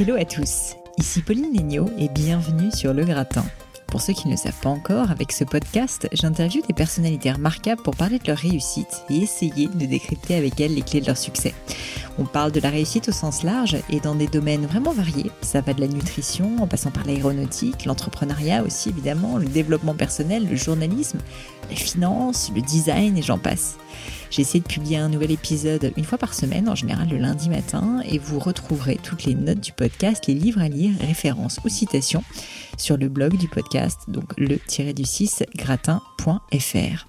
Hello à tous, ici Pauline Legnaud et bienvenue sur Le Gratin. Pour ceux qui ne le savent pas encore, avec ce podcast, j'interviewe des personnalités remarquables pour parler de leur réussite et essayer de décrypter avec elles les clés de leur succès. On parle de la réussite au sens large et dans des domaines vraiment variés. Ça va de la nutrition en passant par l'aéronautique, l'entrepreneuriat aussi évidemment, le développement personnel, le journalisme, les finances, le design et j'en passe. J'essaie de publier un nouvel épisode une fois par semaine, en général le lundi matin, et vous retrouverez toutes les notes du podcast, les livres à lire, références ou citations sur le blog du podcast, donc le-du6 gratin.fr.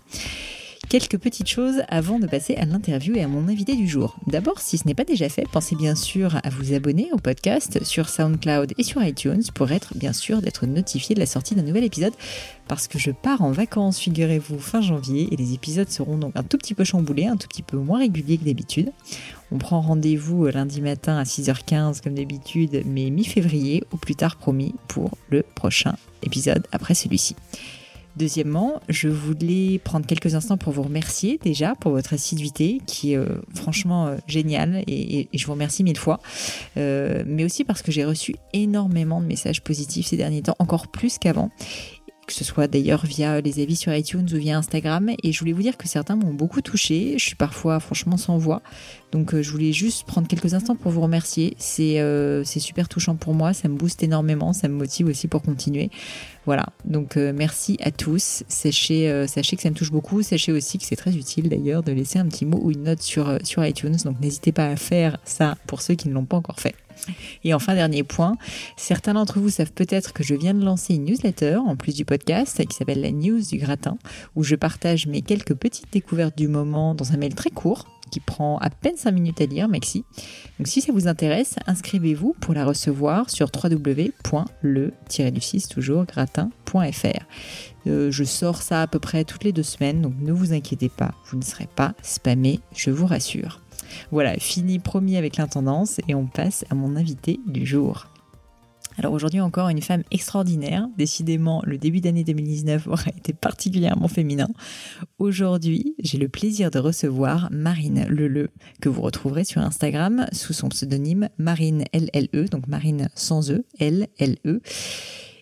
Quelques petites choses avant de passer à l'interview et à mon invité du jour. D'abord, si ce n'est pas déjà fait, pensez bien sûr à vous abonner au podcast sur SoundCloud et sur iTunes pour être bien sûr d'être notifié de la sortie d'un nouvel épisode parce que je pars en vacances, figurez-vous, fin janvier et les épisodes seront donc un tout petit peu chamboulés, un tout petit peu moins réguliers que d'habitude. On prend rendez-vous lundi matin à 6h15 comme d'habitude, mais mi-février au plus tard promis pour le prochain épisode après celui-ci. Deuxièmement, je voulais prendre quelques instants pour vous remercier déjà pour votre assiduité qui est euh, franchement euh, géniale et, je vous remercie mille fois. Euh, mais aussi parce que j'ai reçu énormément de messages positifs ces derniers temps, encore plus qu'avant que ce soit d'ailleurs via les avis sur iTunes ou via Instagram. Et je voulais vous dire que certains m'ont beaucoup touché. Je suis parfois franchement sans voix. Donc euh, je voulais juste prendre quelques instants pour vous remercier. C'est euh, super touchant pour moi, ça me booste énormément, ça me motive aussi pour continuer. Voilà, donc euh, merci à tous. Sachez, sachez que ça me touche beaucoup. Sachez aussi que c'est très utile d'ailleurs de laisser un petit mot ou une note sur, sur iTunes. Donc n'hésitez pas à faire ça pour ceux qui ne l'ont pas encore fait. Et enfin, dernier point, certains d'entre vous savent peut-être que je viens de lancer une newsletter en plus du podcast qui s'appelle la News du Gratin, où je partage mes quelques petites découvertes du moment dans un mail très court qui prend à peine 5 minutes à lire, Maxi. Donc si ça vous intéresse, inscrivez-vous pour la recevoir sur www.le-du6 toujours gratin.fr. Euh, je sors ça à peu près toutes les deux semaines, donc ne vous inquiétez pas, vous ne serez pas spammé, je vous rassure. Voilà, fini promis avec l'intendance et on passe à mon invité du jour. Alors aujourd'hui encore une femme extraordinaire. Décidément, le début d'année 2019 aura été particulièrement féminin. Aujourd'hui, j'ai le plaisir de recevoir Marine Leleu, que vous retrouverez sur Instagram sous son pseudonyme Marine LLE, donc Marine sans E, L-L-E.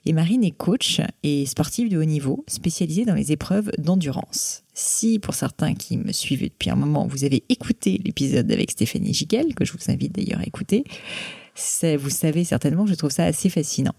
Et Marine est coach et sportive de haut niveau, spécialisée dans les épreuves d'endurance. Si pour certains qui me suivent depuis un moment, vous avez écouté l'épisode avec Stéphanie Giquel, que je vous invite d'ailleurs à écouter, vous savez certainement que je trouve ça assez fascinant.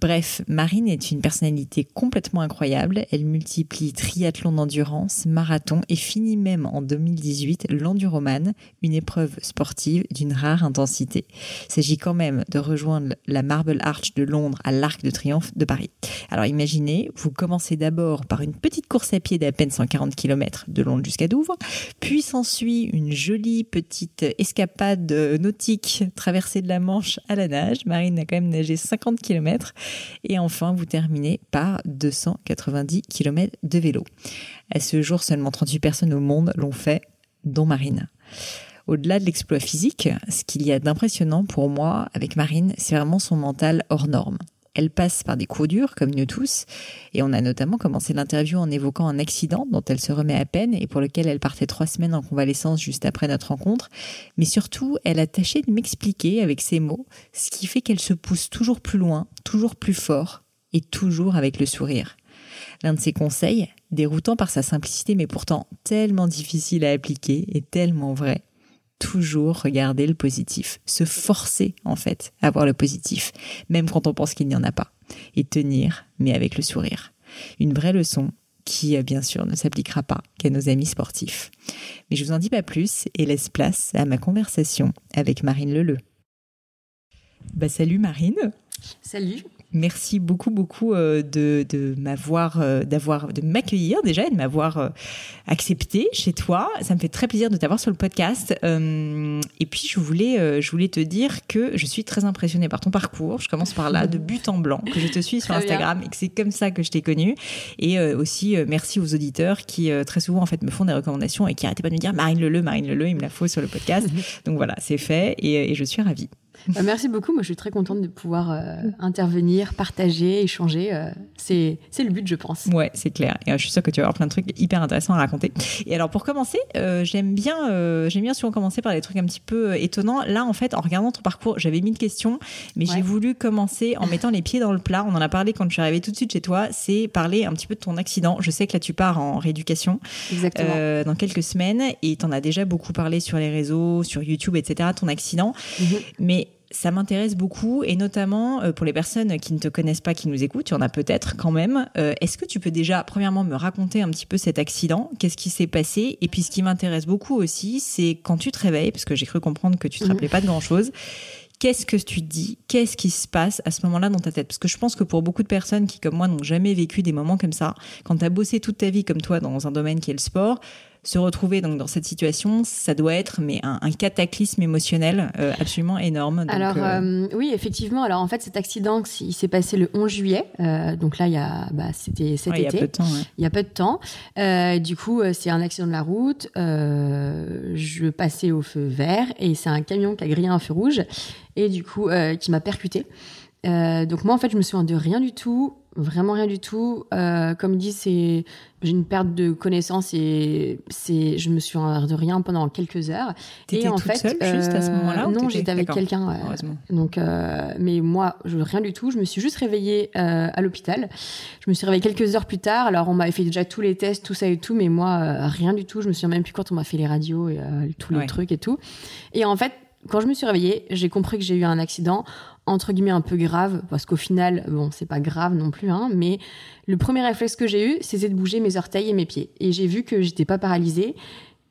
Bref, Marine est une personnalité complètement incroyable. Elle multiplie triathlon d'endurance, marathon et finit même en 2018 l'enduroman, une épreuve sportive d'une rare intensité. Il s'agit quand même de rejoindre la Marble Arch de Londres à l'Arc de Triomphe de Paris. Alors imaginez, vous commencez d'abord par une petite course à pied d'à peine 140 km de Londres jusqu'à Douvres, puis s'ensuit une jolie petite escapade nautique traversée de la Manche à la nage. Marine a quand même nagé 50 km et enfin, vous terminez par 290 km de vélo. À ce jour, seulement 38 personnes au monde l'ont fait, dont Marine. Au-delà de l'exploit physique, ce qu'il y a d'impressionnant pour moi avec Marine, c'est vraiment son mental hors norme. Elle passe par des coups durs, comme nous tous, et on a notamment commencé l'interview en évoquant un accident dont elle se remet à peine et pour lequel elle partait trois semaines en convalescence juste après notre rencontre. Mais surtout, elle a tâché de m'expliquer avec ses mots ce qui fait qu'elle se pousse toujours plus loin, toujours plus fort et toujours avec le sourire. L'un de ses conseils, déroutant par sa simplicité mais pourtant tellement difficile à appliquer et tellement vrai, toujours regarder le positif, se forcer en fait à voir le positif, même quand on pense qu'il n'y en a pas, et tenir, mais avec le sourire. Une vraie leçon qui, euh, bien sûr, ne s'appliquera pas qu'à nos amis sportifs. Mais je vous en dis pas plus et laisse place à ma conversation avec Marine Leleu. Bah, salut Marine. Salut. Merci beaucoup, beaucoup euh, de, de m'avoir, euh, d'avoir, de m'accueillir déjà et de m'avoir euh, accepté chez toi. Ça me fait très plaisir de t'avoir sur le podcast. et puis, je voulais, je voulais te dire que je suis très impressionnée par ton parcours. Je commence par là, de but en blanc, que je te suis sur Instagram et que c'est comme ça que je t'ai connue. Et aussi, merci aux auditeurs qui très souvent en fait me font des recommandations et qui arrêtaient pas de me dire Marine Leleu, Marine Leleu, il me la faut sur le podcast. Donc voilà, c'est fait et, et je suis ravie. Bah, merci beaucoup. Moi, je suis très contente de pouvoir euh, intervenir, partager, échanger. Euh, c'est, le but, je pense. Ouais, c'est clair. Et euh, je suis sûre que tu vas avoir plein de trucs hyper intéressants à raconter. Et alors, pour commencer, j'aime bien, j'aime bien souvent commencer par des trucs un petit peu étonnants. Là, en fait, en regardant ton parcours, j'avais mis une question, mais j'ai voulu commencer en mettant les pieds dans le plat. On en a parlé quand je suis arrivée tout de suite chez toi. C'est parler un petit peu de ton accident. Je sais que là, tu pars en rééducation dans quelques semaines et tu en as déjà beaucoup parlé sur les réseaux, sur YouTube, etc. Ton accident. Mhm. Mais ça m'intéresse beaucoup et notamment euh, pour les personnes qui ne te connaissent pas, qui nous écoutent, il y en a peut-être quand même. Euh, est-ce que tu peux déjà, premièrement, me raconter un petit peu cet accident? Qu'est-ce qui s'est passé? Et puis ce qui m'intéresse beaucoup aussi, c'est quand tu te réveilles, parce que j'ai cru comprendre que tu te mhm. rappelais pas de grand-chose. Qu'est-ce que tu te dis? Qu'est-ce qui se passe à ce moment-là dans ta tête? Parce que je pense que pour beaucoup de personnes qui, comme moi, n'ont jamais vécu des moments comme ça, quand tu as bossé toute ta vie comme toi dans un domaine qui est le sport, se retrouver donc dans cette situation, ça doit être mais un, cataclysme émotionnel euh, absolument énorme. alors euh, euh, oui, effectivement. Alors en fait, cet accident, il s'est passé le 11 juillet. donc là, il y a, bah, c'était cet été. Il y a peu de temps. Il y a peu de temps. du coup, c'est un accident de la route. je passais au feu vert et c'est un camion qui a grillé un feu rouge et du coup qui m'a percuté. donc moi, en fait, je me souviens de rien du tout. Vraiment rien du tout. Euh, comme dit, c'est j'ai une perte de connaissance et c'est je me suis de rien pendant quelques heures. et en toute fait, seule, juste à ce moment-là Non, j'étais avec quelqu'un. Donc, euh, mais moi, je, rien du tout. Je me suis juste réveillée euh, à l'hôpital. Je me suis réveillée quelques heures plus tard. Alors, on m'avait fait déjà tous les tests, tout ça et tout, mais moi, rien du tout. Je me souviens même plus quand on m'a fait les radios et tous les trucs et tout. Et en fait, quand je me suis réveillée, j'ai compris que j'ai eu un accident entre guillemets un peu grave parce qu'au final bon c'est pas grave non plus hein, mais le premier réflexe que j'ai eu c'était de bouger mes orteils et mes pieds. Et j'ai vu que j'étais pas paralysée.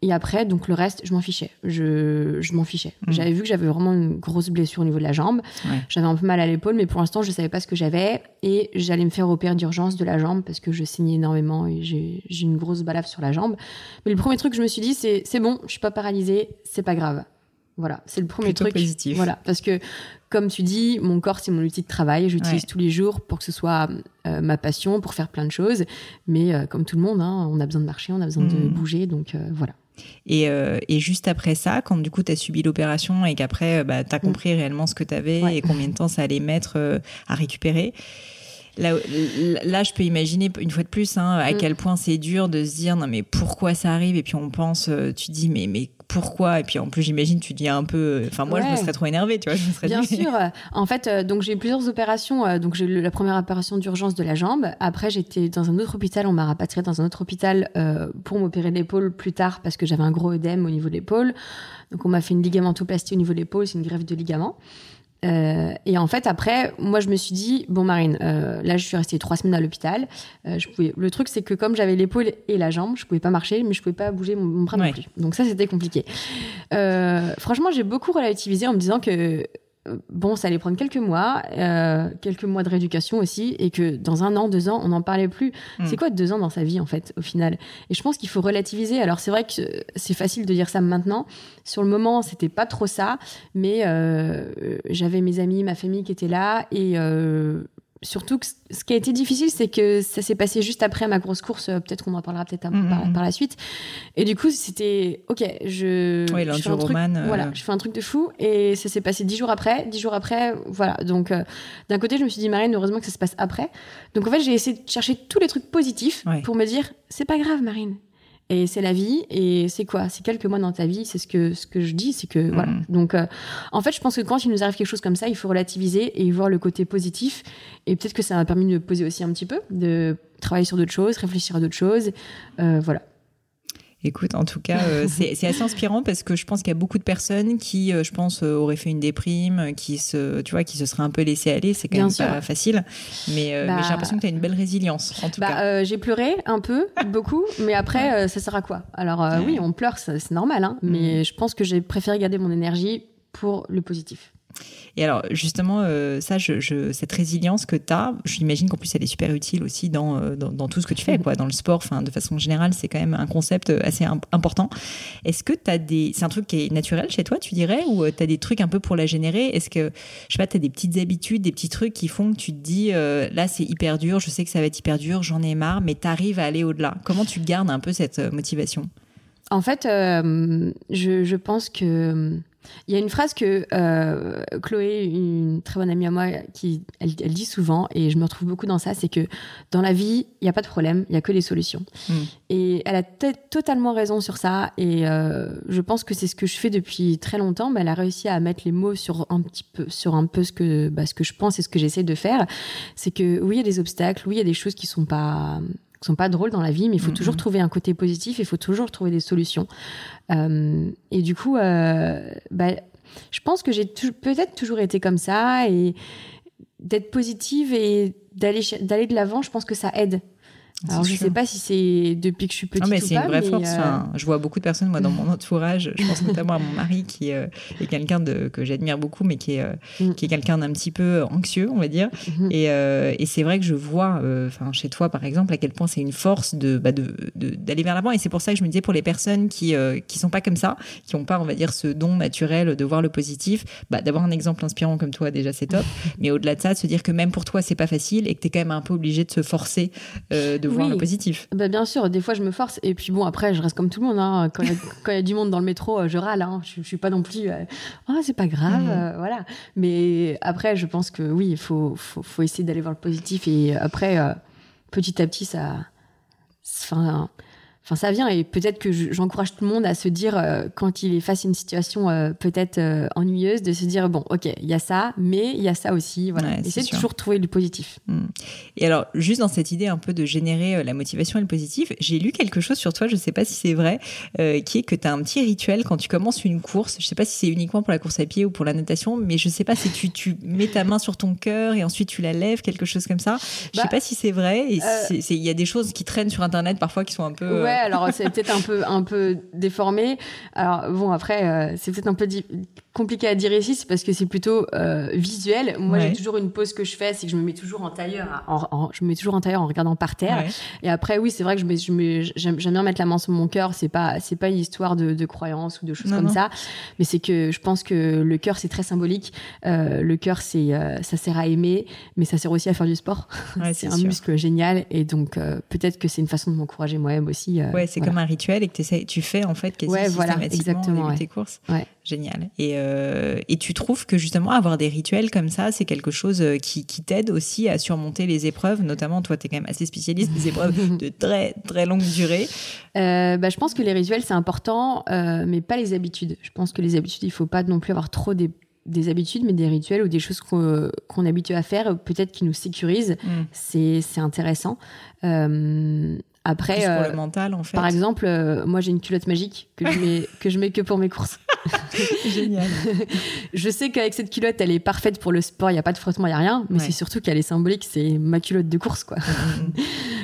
Et après donc le reste je m'en fichais. Je, je m'en fichais. Mmh. j'avais vu que j'avais vraiment une grosse blessure au niveau de la jambe. J'avais un peu mal à l'épaule mais pour l'instant je savais pas ce que j'avais. Et j'allais me faire opérer d'urgence de la jambe parce que je saignais énormément et j'ai une grosse balafre sur la jambe. Mais le premier truc que je me suis dit c'est c'est bon je suis pas paralysée c'est pas grave. Voilà, c'est le premier truc. positif. Voilà, parce que comme tu dis, mon corps c'est mon outil de travail. J'utilise tous les jours pour que ce soit euh, ma passion, pour faire plein de choses. Mais euh, comme tout le monde, hein, on a besoin de marcher, on a besoin de mm. bouger, donc euh, voilà. Et, et, juste après ça, quand du coup tu as subi l'opération et qu'après bah, tu as mm. compris réellement ce que tu avais et combien de temps ça allait mettre à récupérer, Là, là, je peux imaginer une fois de plus hein, à mm. quel point c'est dur de se dire non mais pourquoi ça arrive? Et puis on pense, tu dis mais mais pourquoi Et puis en plus, j'imagine, tu dis un peu. Enfin, moi, je me serais trop énervée, tu vois. Je me serais Bien sûr. En fait, euh, donc j'ai eu plusieurs opérations. Euh, donc j'ai eu la première opération d'urgence de la jambe. Après, j'étais dans un autre hôpital. On m'a rapatrié dans un autre hôpital euh, pour m'opérer l'épaule plus tard parce que j'avais un gros œdème au niveau de l'épaule. Donc on m'a fait une ligamentoplastie au niveau de l'épaule. C'est une greffe de ligament. Euh, et en fait, après, moi, je me suis dit, bon, Marine, euh, là, je suis restée trois semaines à l'hôpital. Euh, je pouvais... Le truc, c'est que comme j'avais l'épaule et la jambe, je pouvais pas marcher, mais je pouvais pas bouger mon, bras non plus. Donc ça, c'était compliqué. franchement, j'ai beaucoup relativisé en me disant que bon, ça allait prendre quelques mois, euh, quelques mois de rééducation aussi, et que dans un an, deux ans, on n'en parlait plus. Hmm. C'est quoi deux ans dans sa vie, en fait, au final? Et je pense qu'il faut relativiser. Alors, c'est vrai que c'est facile de dire ça maintenant. Sur le moment, c'était pas trop ça, mais euh, j'avais mes amis, ma famille qui étaient là, et euh, surtout, ce qui a été difficile, c'est que ça s'est passé juste après ma grosse course. Euh, peut-être qu'on en parlera peut-être mm, mm, mm. par, la suite. Et du coup, c'était OK. Je, je, fais un truc, voilà, je fais un truc de fou. Et ça s'est passé dix jours après. Dix jours après, voilà. Donc, euh, d'un côté, je me suis dit, Marine, heureusement que ça se passe après. Donc, en fait, j'ai essayé de chercher tous les trucs positifs pour me dire, c'est pas grave, Marine. Et c'est la vie et c'est quoi? C'est quelques mois dans ta vie c'est ce que ce que je dis c'est que voilà. Mhm. donc euh, en fait je pense que quand il nous arrive quelque chose comme ça il faut relativiser et voir le côté positif. Et peut-être que ça m'a permis de me poser aussi un petit peu de travailler sur d'autres choses réfléchir à d'autres choses Euh, voilà Écoute, en tout cas, euh, c'est assez inspirant parce que je pense qu'il y a beaucoup de personnes qui, euh, je pense, euh, auraient fait une déprime, qui se, tu vois, qui se seraient un peu laissées aller. C'est quand Bien même sûr. pas facile, mais, euh, Bah- mais j'ai l'impression que tu as une belle résilience, en tout bah cas. j'ai pleuré un peu beaucoup mais après ça sert à quoi? Alors Ouais. oui on pleure c'est normal hein, mais je pense que j'ai préféré garder mon énergie pour le positif Et alors, justement, euh, ça, cette résilience que tu as, j'imagine qu'en plus, elle est super utile aussi dans, euh, dans, dans tout ce que tu fais, quoi. Dans le sport, enfin, de façon générale, c'est quand même un concept assez im- important. Est-ce que tu as des. C'est un truc qui est naturel chez toi, tu dirais, ou tu as des trucs un peu pour la générer? Est-ce que, je sais pas, tu as des petites habitudes, des petits trucs qui font que tu te dis, euh, là, c'est hyper dur, je sais que ça va être hyper dur, j'en ai marre, mais tu arrives à aller au-delà Comment tu gardes un peu cette euh, motivation? En fait, euh, je pense que il y a une phrase que euh, Chloé, une très bonne amie à moi, qui elle, elle dit souvent, et je me retrouve beaucoup dans ça, c'est que dans la vie, il n'y a pas de problème, il y a que des solutions. Mm. Et elle a totalement raison sur ça, et euh, je pense que c'est ce que je fais depuis très longtemps. Mais elle a réussi à mettre les mots sur un petit peu, sur un peu ce que, bah, ce que je pense et ce que j'essaie de faire. C'est que oui, il y a des obstacles, oui, il y a des choses qui sont pas sont pas drôles dans la vie, mais il faut Mhm. toujours trouver un côté positif, il faut toujours trouver des solutions. Euh, et du coup, euh, bah, je pense que j'ai peut-être toujours été comme ça et d'être positive et d'aller de l'avant, je pense que ça aide. Alors je sûr. sais pas si c'est depuis que je suis petite Non, mais c'est une vraie force. euh, Enfin, je vois beaucoup de personnes, moi, dans mon entourage. Je pense notamment à mon mari, qui euh, est quelqu'un que j'admire beaucoup, mais qui est, euh, Mm. qui est quelqu'un d'un petit peu anxieux, on va dire. Mhm. Et, et c'est vrai que je vois, enfin, chez toi, par exemple, à quel point c'est une force de bah, de- de- d'aller vers l'avant. Et c'est pour ça que je me disais, pour les personnes qui qui sont pas comme ça, qui ont pas, on va dire, ce don naturel de voir le positif, bah, d'avoir un exemple inspirant comme toi, déjà, c'est top. mais au-delà de ça, de se dire que même pour toi, c'est pas facile et que tu es quand même un peu obligé de se forcer de voir Oui. le positif. Bah, bien sûr, des fois je me force. Et puis bon, après, je reste comme tout le monde. hein. Quand il y, a- y du monde dans le métro, euh, je râle. Hein. Je, je suis pas non plus. euh, Ah, c'est pas grave. Mhm. euh, voilà. Mais après, je pense que oui, il faut, faut, faut essayer d'aller voir le positif. Et après, euh, petit à petit, ça. Enfin. Enfin, ça vient et peut-être que je- j'encourage tout le monde à se dire, euh, quand il est face à une situation euh, peut-être euh, ennuyeuse, de se dire, bon, ok, il y a ça, mais il y a ça aussi. Voilà. Ouais, c'est Essayer de toujours trouver du positif. Et alors, juste dans cette idée un peu de générer la motivation et le positif, j'ai lu quelque chose sur toi, je ne sais pas si c'est vrai, qui est que tu as un petit rituel quand tu commences une course. Je ne sais pas si c'est uniquement pour la course à pied ou pour la natation, mais je ne sais pas si tu, tu mets ta main sur ton cœur et ensuite tu la lèves, quelque chose comme ça. Je ne sais Bah, pas si c'est vrai. Il y a des choses qui traînent sur Internet parfois qui sont un peu... Ouais, alors c'est peut-être un peu un peu déformé. Alors bon, après euh, c'est peut-être un peu compliqué à dire ici, c'est parce que c'est plutôt euh, visuel. Moi, Ouais. j'ai toujours une pose que je fais, c'est que je me mets toujours en tailleur, en, en- je me mets toujours en tailleur en regardant par terre. ouais. Et après, oui, c'est vrai que je j'aime bien mettre la main sur mon cœur. C'est pas, c'est pas une histoire de, de croyance ou de choses Non, comme non. ça, mais c'est que je pense que le cœur c'est très symbolique. Euh, le cœur, c'est, euh, ça sert à aimer, mais ça sert aussi à faire du sport. Ouais, c'est un sûr. muscle génial, et donc euh, peut-être que c'est une façon de m'encourager moi-même aussi. euh, Ouais, c'est voilà. comme un rituel et que tu fais en fait quasi Ouais, voilà, exactement, tes courses. Ouais. Génial. Et, euh, et tu trouves que justement avoir des rituels comme ça, c'est quelque chose euh, qui, qui t'aide aussi à surmonter les épreuves, notamment toi, tu es quand même assez spécialiste des épreuves de très très longue durée. Euh, bah, je pense que les rituels, c'est important, euh, mais pas les habitudes. Je pense que les habitudes, il faut pas non plus avoir trop des, des habitudes, mais des rituels ou des choses qu'on qu'on est habitué à faire, peut-être qui nous sécurisent. Mm. C'est c'est intéressant. Euh, après, pour euh, le mental en fait. par exemple, euh, moi j'ai une culotte magique que je mets que je mets que pour mes courses. Génial. je sais qu'avec cette culotte, elle est parfaite pour le sport. Il y a pas de frottement, il y a rien. Mais Ouais. c'est surtout qu'elle est symbolique. C'est ma culotte de course, quoi.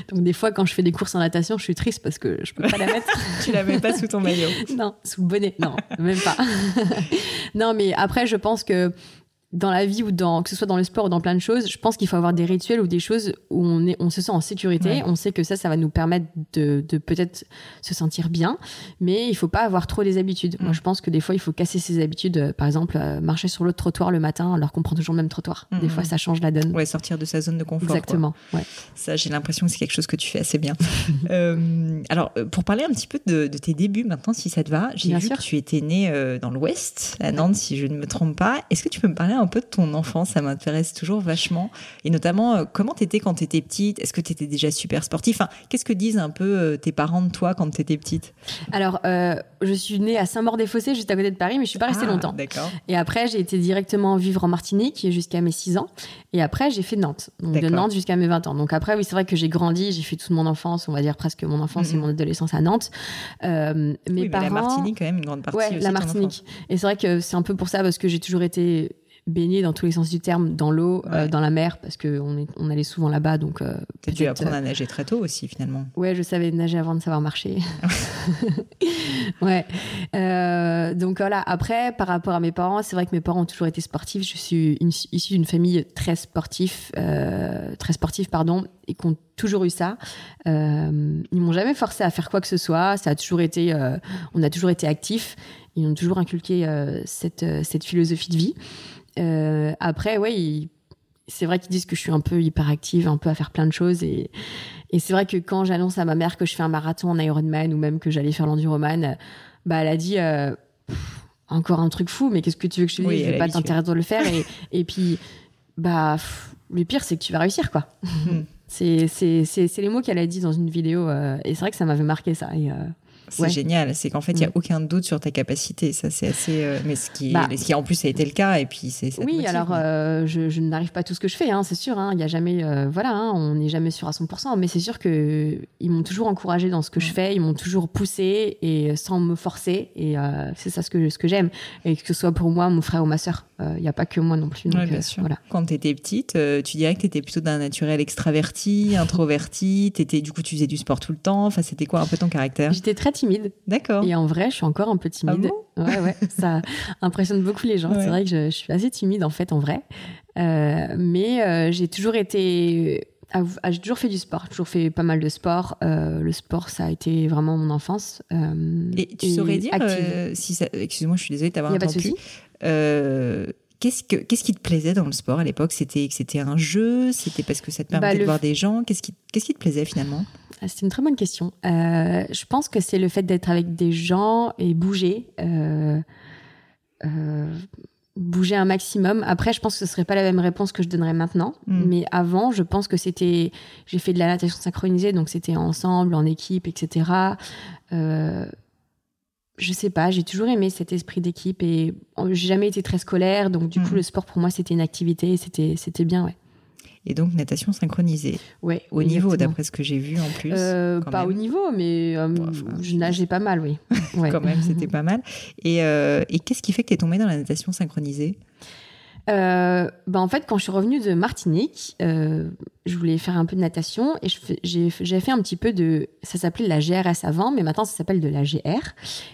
Donc des fois, quand je fais des courses en natation, je suis triste parce que je peux pas la mettre. tu la mets pas sous ton maillot. Non, sous le bonnet, non, même pas. non, mais après, je pense que dans la vie ou dans que ce soit dans le sport ou dans plein de choses, je pense qu'il faut avoir des rituels ou des choses où on est, on se sent en sécurité. Ouais. On sait que ça, ça va nous permettre de, de peut-être se sentir bien, mais il faut pas avoir trop des habitudes. Mm. Moi, je pense que des fois, il faut casser ses habitudes. Euh, Par exemple, euh, marcher sur l'autre trottoir le matin alors qu'on prend toujours le même trottoir. Mm, Des mm. fois, ça change la donne. Ouais, sortir de sa zone de confort. quoi. Exactement. Ouais. Ça, j'ai l'impression que c'est quelque chose que tu fais assez bien. Euh, alors, pour parler un petit peu de, de tes débuts maintenant, si ça te va, j'ai Bien vu sûr. que tu étais né euh, dans l'Ouest, à Nantes, si je ne me trompe pas. Est-ce que tu peux me parler un un peu de ton enfance, ça m'intéresse toujours vachement. Et notamment, euh, comment t'étais quand t'étais petite? Est-ce que t'étais déjà super sportif enfin, Qu'est-ce que disent un peu euh, tes parents de toi quand t'étais petite? Alors, euh, je suis née à Saint-Maur-des-Fossés, juste à côté de Paris, mais je suis pas restée Ah, longtemps. D'accord. Et après, j'ai été directement vivre en Martinique jusqu'à mes 6 ans. Et après, j'ai fait Nantes. Donc de. Nantes jusqu'à mes 20 ans. Donc après, oui, c'est vrai que j'ai grandi, j'ai fait toute mon enfance, on va dire presque mon enfance et Mhm. mon adolescence à Nantes. Euh, mes Oui, mais parents. la Martinique, quand même, une grande partie Ouais, aussi la. Martinique. Et c'est vrai que c'est un peu pour ça, parce que j'ai toujours été baignée dans tous les sens du terme, dans l'eau, euh, dans la mer, parce qu'on on allait souvent là-bas. Donc, euh, T'as dû apprendre à nager très tôt aussi, finalement. Ouais, je savais nager avant de savoir marcher. ouais. Euh, donc voilà. Après, par rapport à mes parents, c'est vrai que mes parents ont toujours été sportifs. Je suis une- issue d'une famille très sportive, euh, très sportive, pardon, et qui ont toujours eu ça. Euh, ils m'ont jamais forcé à faire quoi que ce soit. Ça a toujours été, euh, on a toujours été actifs. Ils ont toujours inculqué euh, cette euh, cette philosophie de vie. Euh, après, ouais, c'est vrai qu'ils disent que je suis un peu hyperactive, un peu à faire plein de choses et et c'est vrai que quand j'annonce à ma mère que je fais un marathon en Ironman ou même que j'allais faire l'enduroman, bah elle a dit euh, Pff, encore un truc fou, mais qu'est-ce que tu veux que je te dise? Oui, Je vais pas t'interdire de le faire. Et, et puis, bah, pff, le pire, c'est que tu vas réussir, quoi. Mm. c'est les mots qu'elle a dit dans une vidéo. euh, et c'est vrai que ça m'avait marqué ça. Et, euh, C'est Ouais. génial, c'est qu'en fait, il n'y a Mm. aucun doute sur ta capacité. Ça, c'est assez. euh, mais ce qui, Bah. ce qui, en plus, a été le cas. Et puis, c'est. oui, motive, alors euh, je, je n'arrive pas à tout ce que je fais, hein, c'est sûr. hein. Il y a jamais, euh, voilà, hein, on n'est jamais sûr à 100%. Mais c'est sûr que ils m'ont toujours encouragé dans ce que je fais, ils m'ont toujours poussé et sans me forcer. Et c'est ça ce que ce que j'aime. Et que ce soit pour moi, mon frère ou ma sœur, il n'y a pas que moi non plus. Donc, Ouais, bien euh, sûr. voilà. Quand tu étais petite, euh, tu dirais que tu étais plutôt d'un naturel extraverti, introverti. T'étais, du coup, tu faisais du sport tout le temps. Enfin, c'était quoi un peu ton caractère? J'étais très timide. D'accord. Et en vrai, je suis encore un peu timide. Ah ouais, ouais, ça impressionne beaucoup les gens. Ouais. C'est vrai que je, je suis assez timide en fait, en vrai. Euh, mais euh, j'ai toujours été. ah, J'ai toujours fait du sport, j'ai toujours fait pas mal de sport. Euh, le sport, ça a été vraiment mon enfance. Euh, Et tu saurais dire euh, si. Excuse-moi, je suis désolée de Il t'avoir n'y a pas de interrompu. Euh, Qu'est-ce, que, qu'est-ce qui te plaisait dans le sport à l'époque? C'était que c'était un jeu? C'était parce que ça te Bah, permettait le de voir des gens? Qu'est-ce qui, qu'est-ce qui te plaisait finalement? Ah, C'est une très bonne question. Euh, je pense que c'est le fait d'être avec des gens et bouger. euh, bouger un maximum. Après, je pense que ce serait pas la même réponse que je donnerais maintenant. Mm. Mais avant, je pense que c'était. J'ai fait de la natation synchronisée, donc c'était ensemble, en équipe, etc. Euh, je sais pas, j'ai toujours aimé cet esprit d'équipe et j'ai jamais été très scolaire, donc du Mm. coup, le sport pour moi, c'était une activité, et c'était c'était bien, ouais. Et donc, natation synchronisée. Ouais, Au niveau, d'après ce que j'ai vu en plus. Euh, pas même. au niveau, mais euh, Bon, enfin, je nageais pas mal, oui. Ouais. Quand même, c'était pas mal. Et, euh, et qu'est-ce qui fait que tu es tombée dans la natation synchronisée? Euh, bah, en fait, quand je suis revenue de Martinique, euh, je voulais faire un peu de natation et j'ai fait un petit peu de. Ça s'appelait la GRS avant, mais maintenant ça s'appelle de la GR.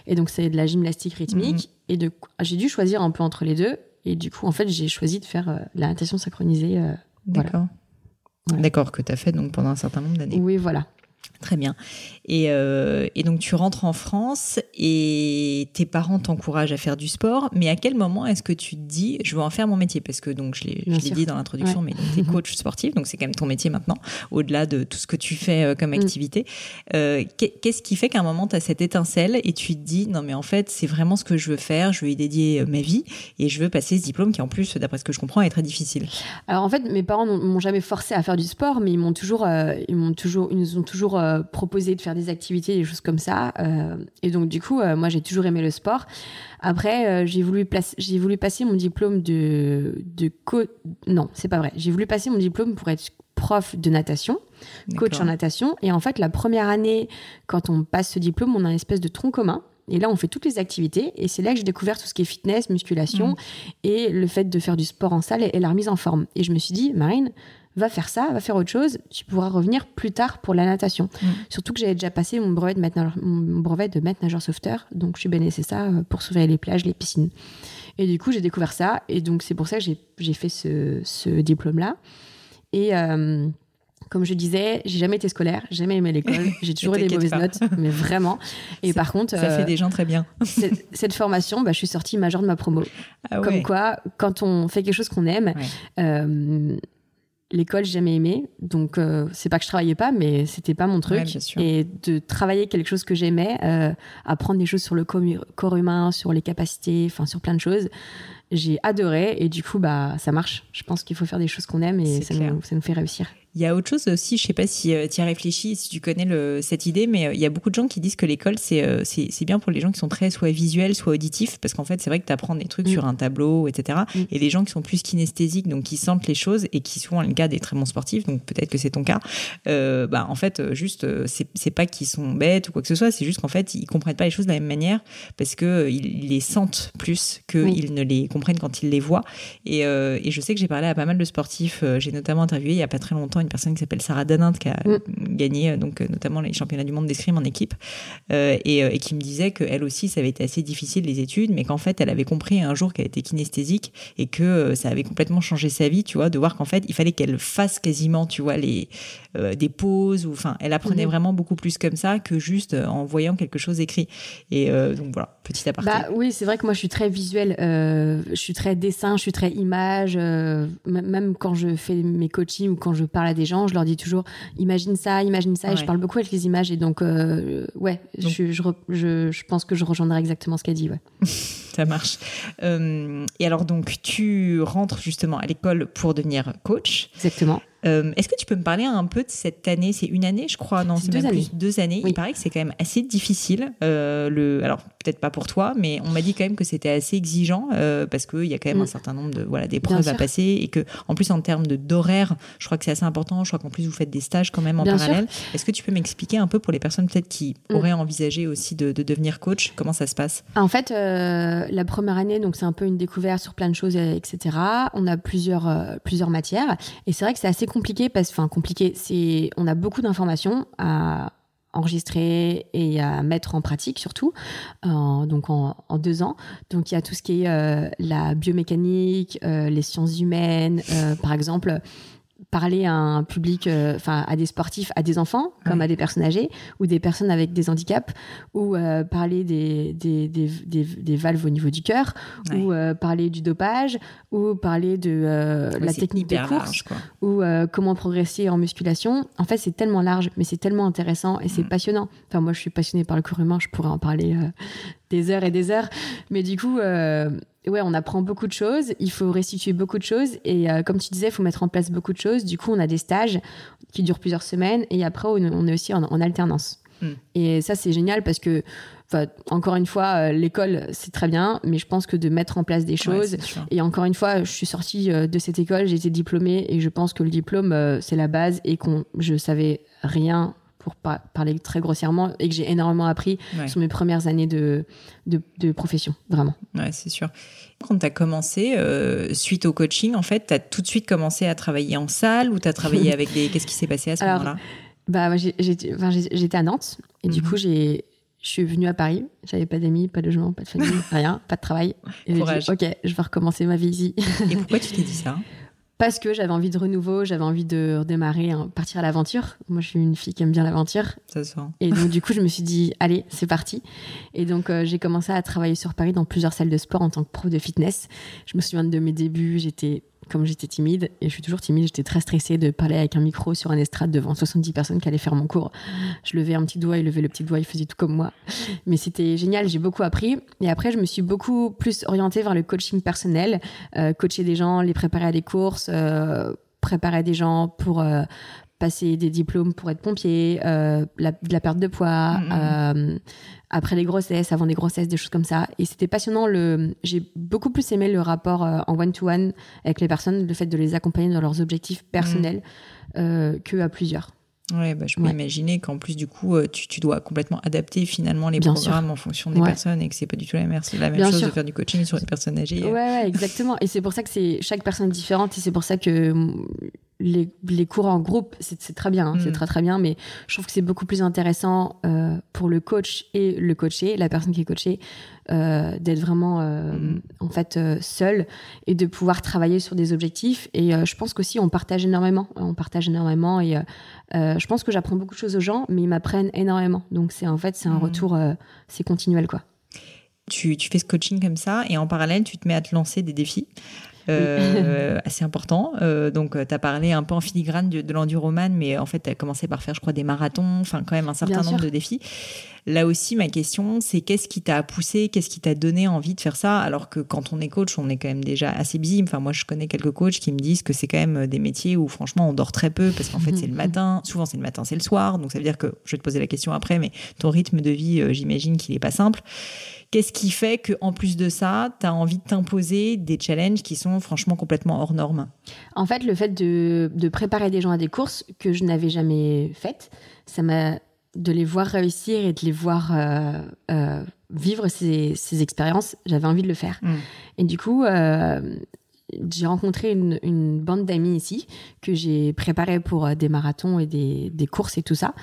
Et donc c'est de la gymnastique rythmique. Et de j'ai dû choisir un peu entre les deux. Et du coup, en fait, j'ai choisi de faire euh, la natation synchronisée. euh, Voilà. D'accord. D'accord, que tu as fait donc pendant un certain nombre d'années. oui, voilà. Très bien. Et, euh, et donc tu rentres en France et tes parents t'encouragent à faire du sport, mais à quel moment est-ce que tu te dis je veux en faire mon métier? Parce que donc je l'ai dit dans l'introduction, mais tu es coach sportif, donc c'est quand même ton métier maintenant, au-delà de tout ce que tu fais euh, comme Mm. activité. Euh, qu'est- Qu'est-ce qui fait qu'à un moment tu as cette étincelle et tu te dis non mais en fait c'est vraiment ce que je veux faire, je veux y dédier ma vie et je veux passer ce diplôme qui en plus, d'après ce que je comprends, est très difficile? Alors en fait, mes parents n'ont- m'ont jamais forcé à faire du sport, mais ils m'ont toujours, euh, ils m'ont toujours, ils nous ont toujours euh, proposé de faire des activités, des choses comme ça. euh, et donc du coup, euh, moi j'ai toujours aimé le sport. Après, j'ai voulu j'ai voulu passer mon diplôme de de co. Non, c'est pas vrai. J'ai voulu passer mon diplôme pour être prof de natation, coach en natation. Et en fait, la première année, quand on passe ce diplôme, on a une espèce de tronc commun. Et là, on fait toutes les activités. Et c'est là que j'ai découvert tout ce qui est fitness, musculation Mm. et le fait de faire du sport en salle et, et la remise en forme. Et je me suis dit, Marine, va faire ça, va faire autre chose. Tu pourras revenir plus tard pour la natation. Mm. Surtout que j'avais déjà passé mon brevet de maître nageur, mon brevet de maître nageur sauveteur. Donc, je suis ça euh, pour surveiller les plages, les piscines. Et du coup, j'ai découvert ça. Et donc, c'est pour ça que j'ai- fait ce, ce diplôme-là. Et euh, comme je disais, j'ai jamais été scolaire, j'ai jamais aimé l'école, j'ai toujours eu des mauvaises pas. notes, mais vraiment. Et par contre, Ça euh, fait des gens très bien. cette, cette formation, bah, je suis sortie majeure de ma promo. Ah Comme quoi, quand on fait quelque chose qu'on aime, Ouais. euh, l'école, j'ai jamais aimé. Donc, euh, c'est pas que je travaillais pas, mais c'était pas mon truc. Ouais, et de travailler quelque chose que j'aimais, euh, apprendre des choses sur le corps humain, sur les capacités, enfin, sur plein de choses. j'ai adoré et du coup bah ça marche. Je pense qu'il faut faire des choses qu'on aime et ça nous, ça nous, fait réussir. Il y a autre chose aussi, je sais pas si euh, tu as réfléchi, si tu connais le, cette idée, mais euh, il y a beaucoup de gens qui disent que l'école c'est euh, c'est bien pour les gens qui sont très soit visuels, soit auditifs, parce qu'en fait c'est vrai que tu apprends des trucs mm. sur un tableau, etc. Mm. Et les gens qui sont plus kinesthésiques, donc qui sentent les choses et qui sont le cas des très bons sportifs, donc peut-être que c'est ton cas, euh, bah en fait juste c'est pas qu'ils sont bêtes ou quoi que ce soit, c'est juste qu'en fait ils comprennent pas les choses de la même manière parce que ils les sentent plus qu'ils ne les comprennent quand ils les voient. Et, et je sais que j'ai parlé à pas mal de sportifs, j'ai notamment interviewé il y a pas très longtemps une personne qui s'appelle Sarah Danint qui a mm. gagné euh, donc euh, notamment les championnats du monde d'escrime en équipe euh, et, qui me disait que elle aussi ça avait été assez difficile les études mais qu'en fait elle avait compris un jour qu'elle était kinesthésique et que ça avait complètement changé sa vie tu vois de voir qu'en fait il fallait qu'elle fasse quasiment tu vois les des pauses ou enfin elle apprenait mm-hmm. vraiment beaucoup plus comme ça que juste en voyant quelque chose écrit et donc voilà petit aparté bah oui c'est vrai que moi je suis très visuelle je suis très dessin je suis très image même quand je fais mes coachings ou quand je parle à des gens, je leur dis toujours imagine ça, imagine ça. Et je parle beaucoup avec les images. Et donc, euh, ouais, Je, je, je, pense que je rejoindrai exactement ce qu'elle dit. Ouais. ça marche. Euh, et alors, donc, tu rentres justement à l'école pour devenir coach. Exactement. Euh, est-ce que tu peux me parler un peu de cette année? C'est une année, je crois, non C'est deux, années. deux années. Il paraît que c'est quand même assez difficile. Euh, le, alors peut-être pas pour toi, mais on m'a dit quand même que c'était assez exigeant euh, parce qu'il y a quand même mm. un certain nombre de voilà d'épreuves à passer et que en plus en termes de d'horaire, je crois que c'est assez important. Je crois qu'en plus vous faites des stages quand même en parallèle. Est-ce que tu peux m'expliquer un peu pour les personnes peut-être qui mm. auraient envisagé aussi de, de, devenir coach, comment ça se passe? En fait, la première année, donc c'est un peu une découverte sur plein de choses, etc. On a plusieurs plusieurs matières et c'est vrai que c'est assez compliqué parce, enfin compliqué, c'est, on a beaucoup d'informations à enregistrer et à mettre en pratique surtout, donc en, deux ans. Donc il y a tout ce qui est euh, la biomécanique, euh, les sciences humaines, euh, par exemple parler à un public, euh, enfin à des sportifs, à des enfants, comme à des personnes âgées, ou des personnes avec des handicaps, ou euh, parler des, des, des, des, valves au niveau du cœur, ou euh, parler du dopage, ou parler de la technique de course, ou comment progresser en musculation. En fait, c'est tellement large, mais c'est tellement intéressant et c'est mm. passionnant. Enfin, moi, je suis passionnée par le corps humain, je pourrais en parler des heures et des heures, mais du coup ouais, on apprend beaucoup de choses, il faut restituer beaucoup de choses et euh, comme tu disais, il faut mettre en place beaucoup de choses. Du coup, on a des stages qui durent plusieurs semaines et après, on est aussi en, alternance. Hmm. Et ça, c'est génial parce que, encore une fois, euh, l'école, c'est très bien, mais je pense que de mettre en place des choses. et encore une fois, je suis sortie euh, de cette école, j'ai été diplômée et je pense que le diplôme, c'est la base et qu'on, je savais rien pour parler très grossièrement, et que j'ai énormément appris sur mes premières années de, de, profession, vraiment. Ouais, c'est sûr. Quand tu as commencé, euh, suite au coaching, en fait, tu as tout de suite commencé à travailler en salle ou tu as travaillé avec des... Qu'est-ce qui s'est passé à ce moment-là? bah, J'étais à Nantes, et du mhm. coup, j'ai je suis venue à Paris, j'avais pas d'amis, pas de logement, pas de famille, rien, pas de travail. Et j'ai dit, ok, je vais recommencer ma vie ici. Et pourquoi tu t'es dit ça? Parce que j'avais envie de renouveau, j'avais envie de redémarrer, hein, partir à l'aventure. Moi, je suis une fille qui aime bien l'aventure. Ça sent. Et donc, du coup, je me suis dit, allez, c'est parti. Et donc, euh, j'ai commencé à travailler sur Paris dans plusieurs salles de sport en tant que prof de fitness. Je me souviens de mes débuts, j'étais comme j'étais timide, et je suis toujours timide, j'étais très stressée de parler avec un micro sur un estrade devant 70 personnes qui allaient faire mon cours. Je levais un petit doigt, il levait le petit doigt, il faisait tout comme moi. Mais c'était génial, j'ai beaucoup appris. Et après, je me suis beaucoup plus orientée vers le coaching personnel, euh, coacher des gens, les préparer à des courses, euh, préparer des gens pour euh, passer des diplômes pour être pompier, euh, la, de la perte de poids, mm-hmm. euh, après les grossesses, avant les grossesses, des choses comme ça. Et c'était passionnant. Le, j'ai beaucoup plus aimé le rapport euh, en one-to-one avec les personnes, le fait de les accompagner dans leurs objectifs personnels mm. que à plusieurs. Ouais, bah, je peux imaginer qu'en plus du coup, tu, tu, dois complètement adapter finalement les programmes en fonction des personnes et que c'est pas du tout la même, la même chose de faire du coaching sur les personnes âgées. Ouais, ouais exactement. et c'est pour ça que c'est chaque personne est différente et c'est pour ça que les, les, cours en groupe, c'est très bien, hein, c'est mm. très très bien, mais je trouve que c'est beaucoup plus intéressant euh, pour le coach et le coaché, la personne qui est coachée, euh, d'être vraiment euh, mm. en fait seul et de pouvoir travailler sur des objectifs. Et je pense qu'aussi on partage énormément, on partage énormément et je pense que j'apprends beaucoup de choses aux gens, mais ils m'apprennent énormément. Donc c'est en fait c'est un mm. retour, c'est continuel quoi. Tu, tu, fais ce coaching comme ça et en parallèle tu te mets à te lancer des défis. assez important. donc, tu as parlé un peu en filigrane de, de l'enduroman, mais en fait, tu as commencé par faire, je crois, des marathons, enfin, quand même un certain nombre de défis. Là aussi, ma question, c'est qu'est-ce qui t'a poussé, qu'est-ce qui t'a donné envie de faire ça Alors que quand on est coach, on est quand même déjà assez busy. Enfin, moi, je connais quelques coachs qui me disent que c'est quand même des métiers où, franchement, on dort très peu parce qu'en fait, c'est le matin. Souvent, c'est le matin, c'est le soir. Donc, ça veut dire que, je vais te poser la question après, mais ton rythme de vie, euh, j'imagine qu'il n'est pas simple. Qu'est-ce qui fait qu'en plus de ça, tu as envie de t'imposer des challenges qui sont franchement complètement hors normes? En fait, le fait de, de préparer des gens à des courses que je n'avais jamais faites, ça m'a de les voir réussir et de les voir euh, euh, vivre ces, expériences, j'avais envie de le faire. Mm. Et du coup, euh, j'ai rencontré une, bande d'amis ici que j'ai préparé pour des marathons et des, courses et tout ça.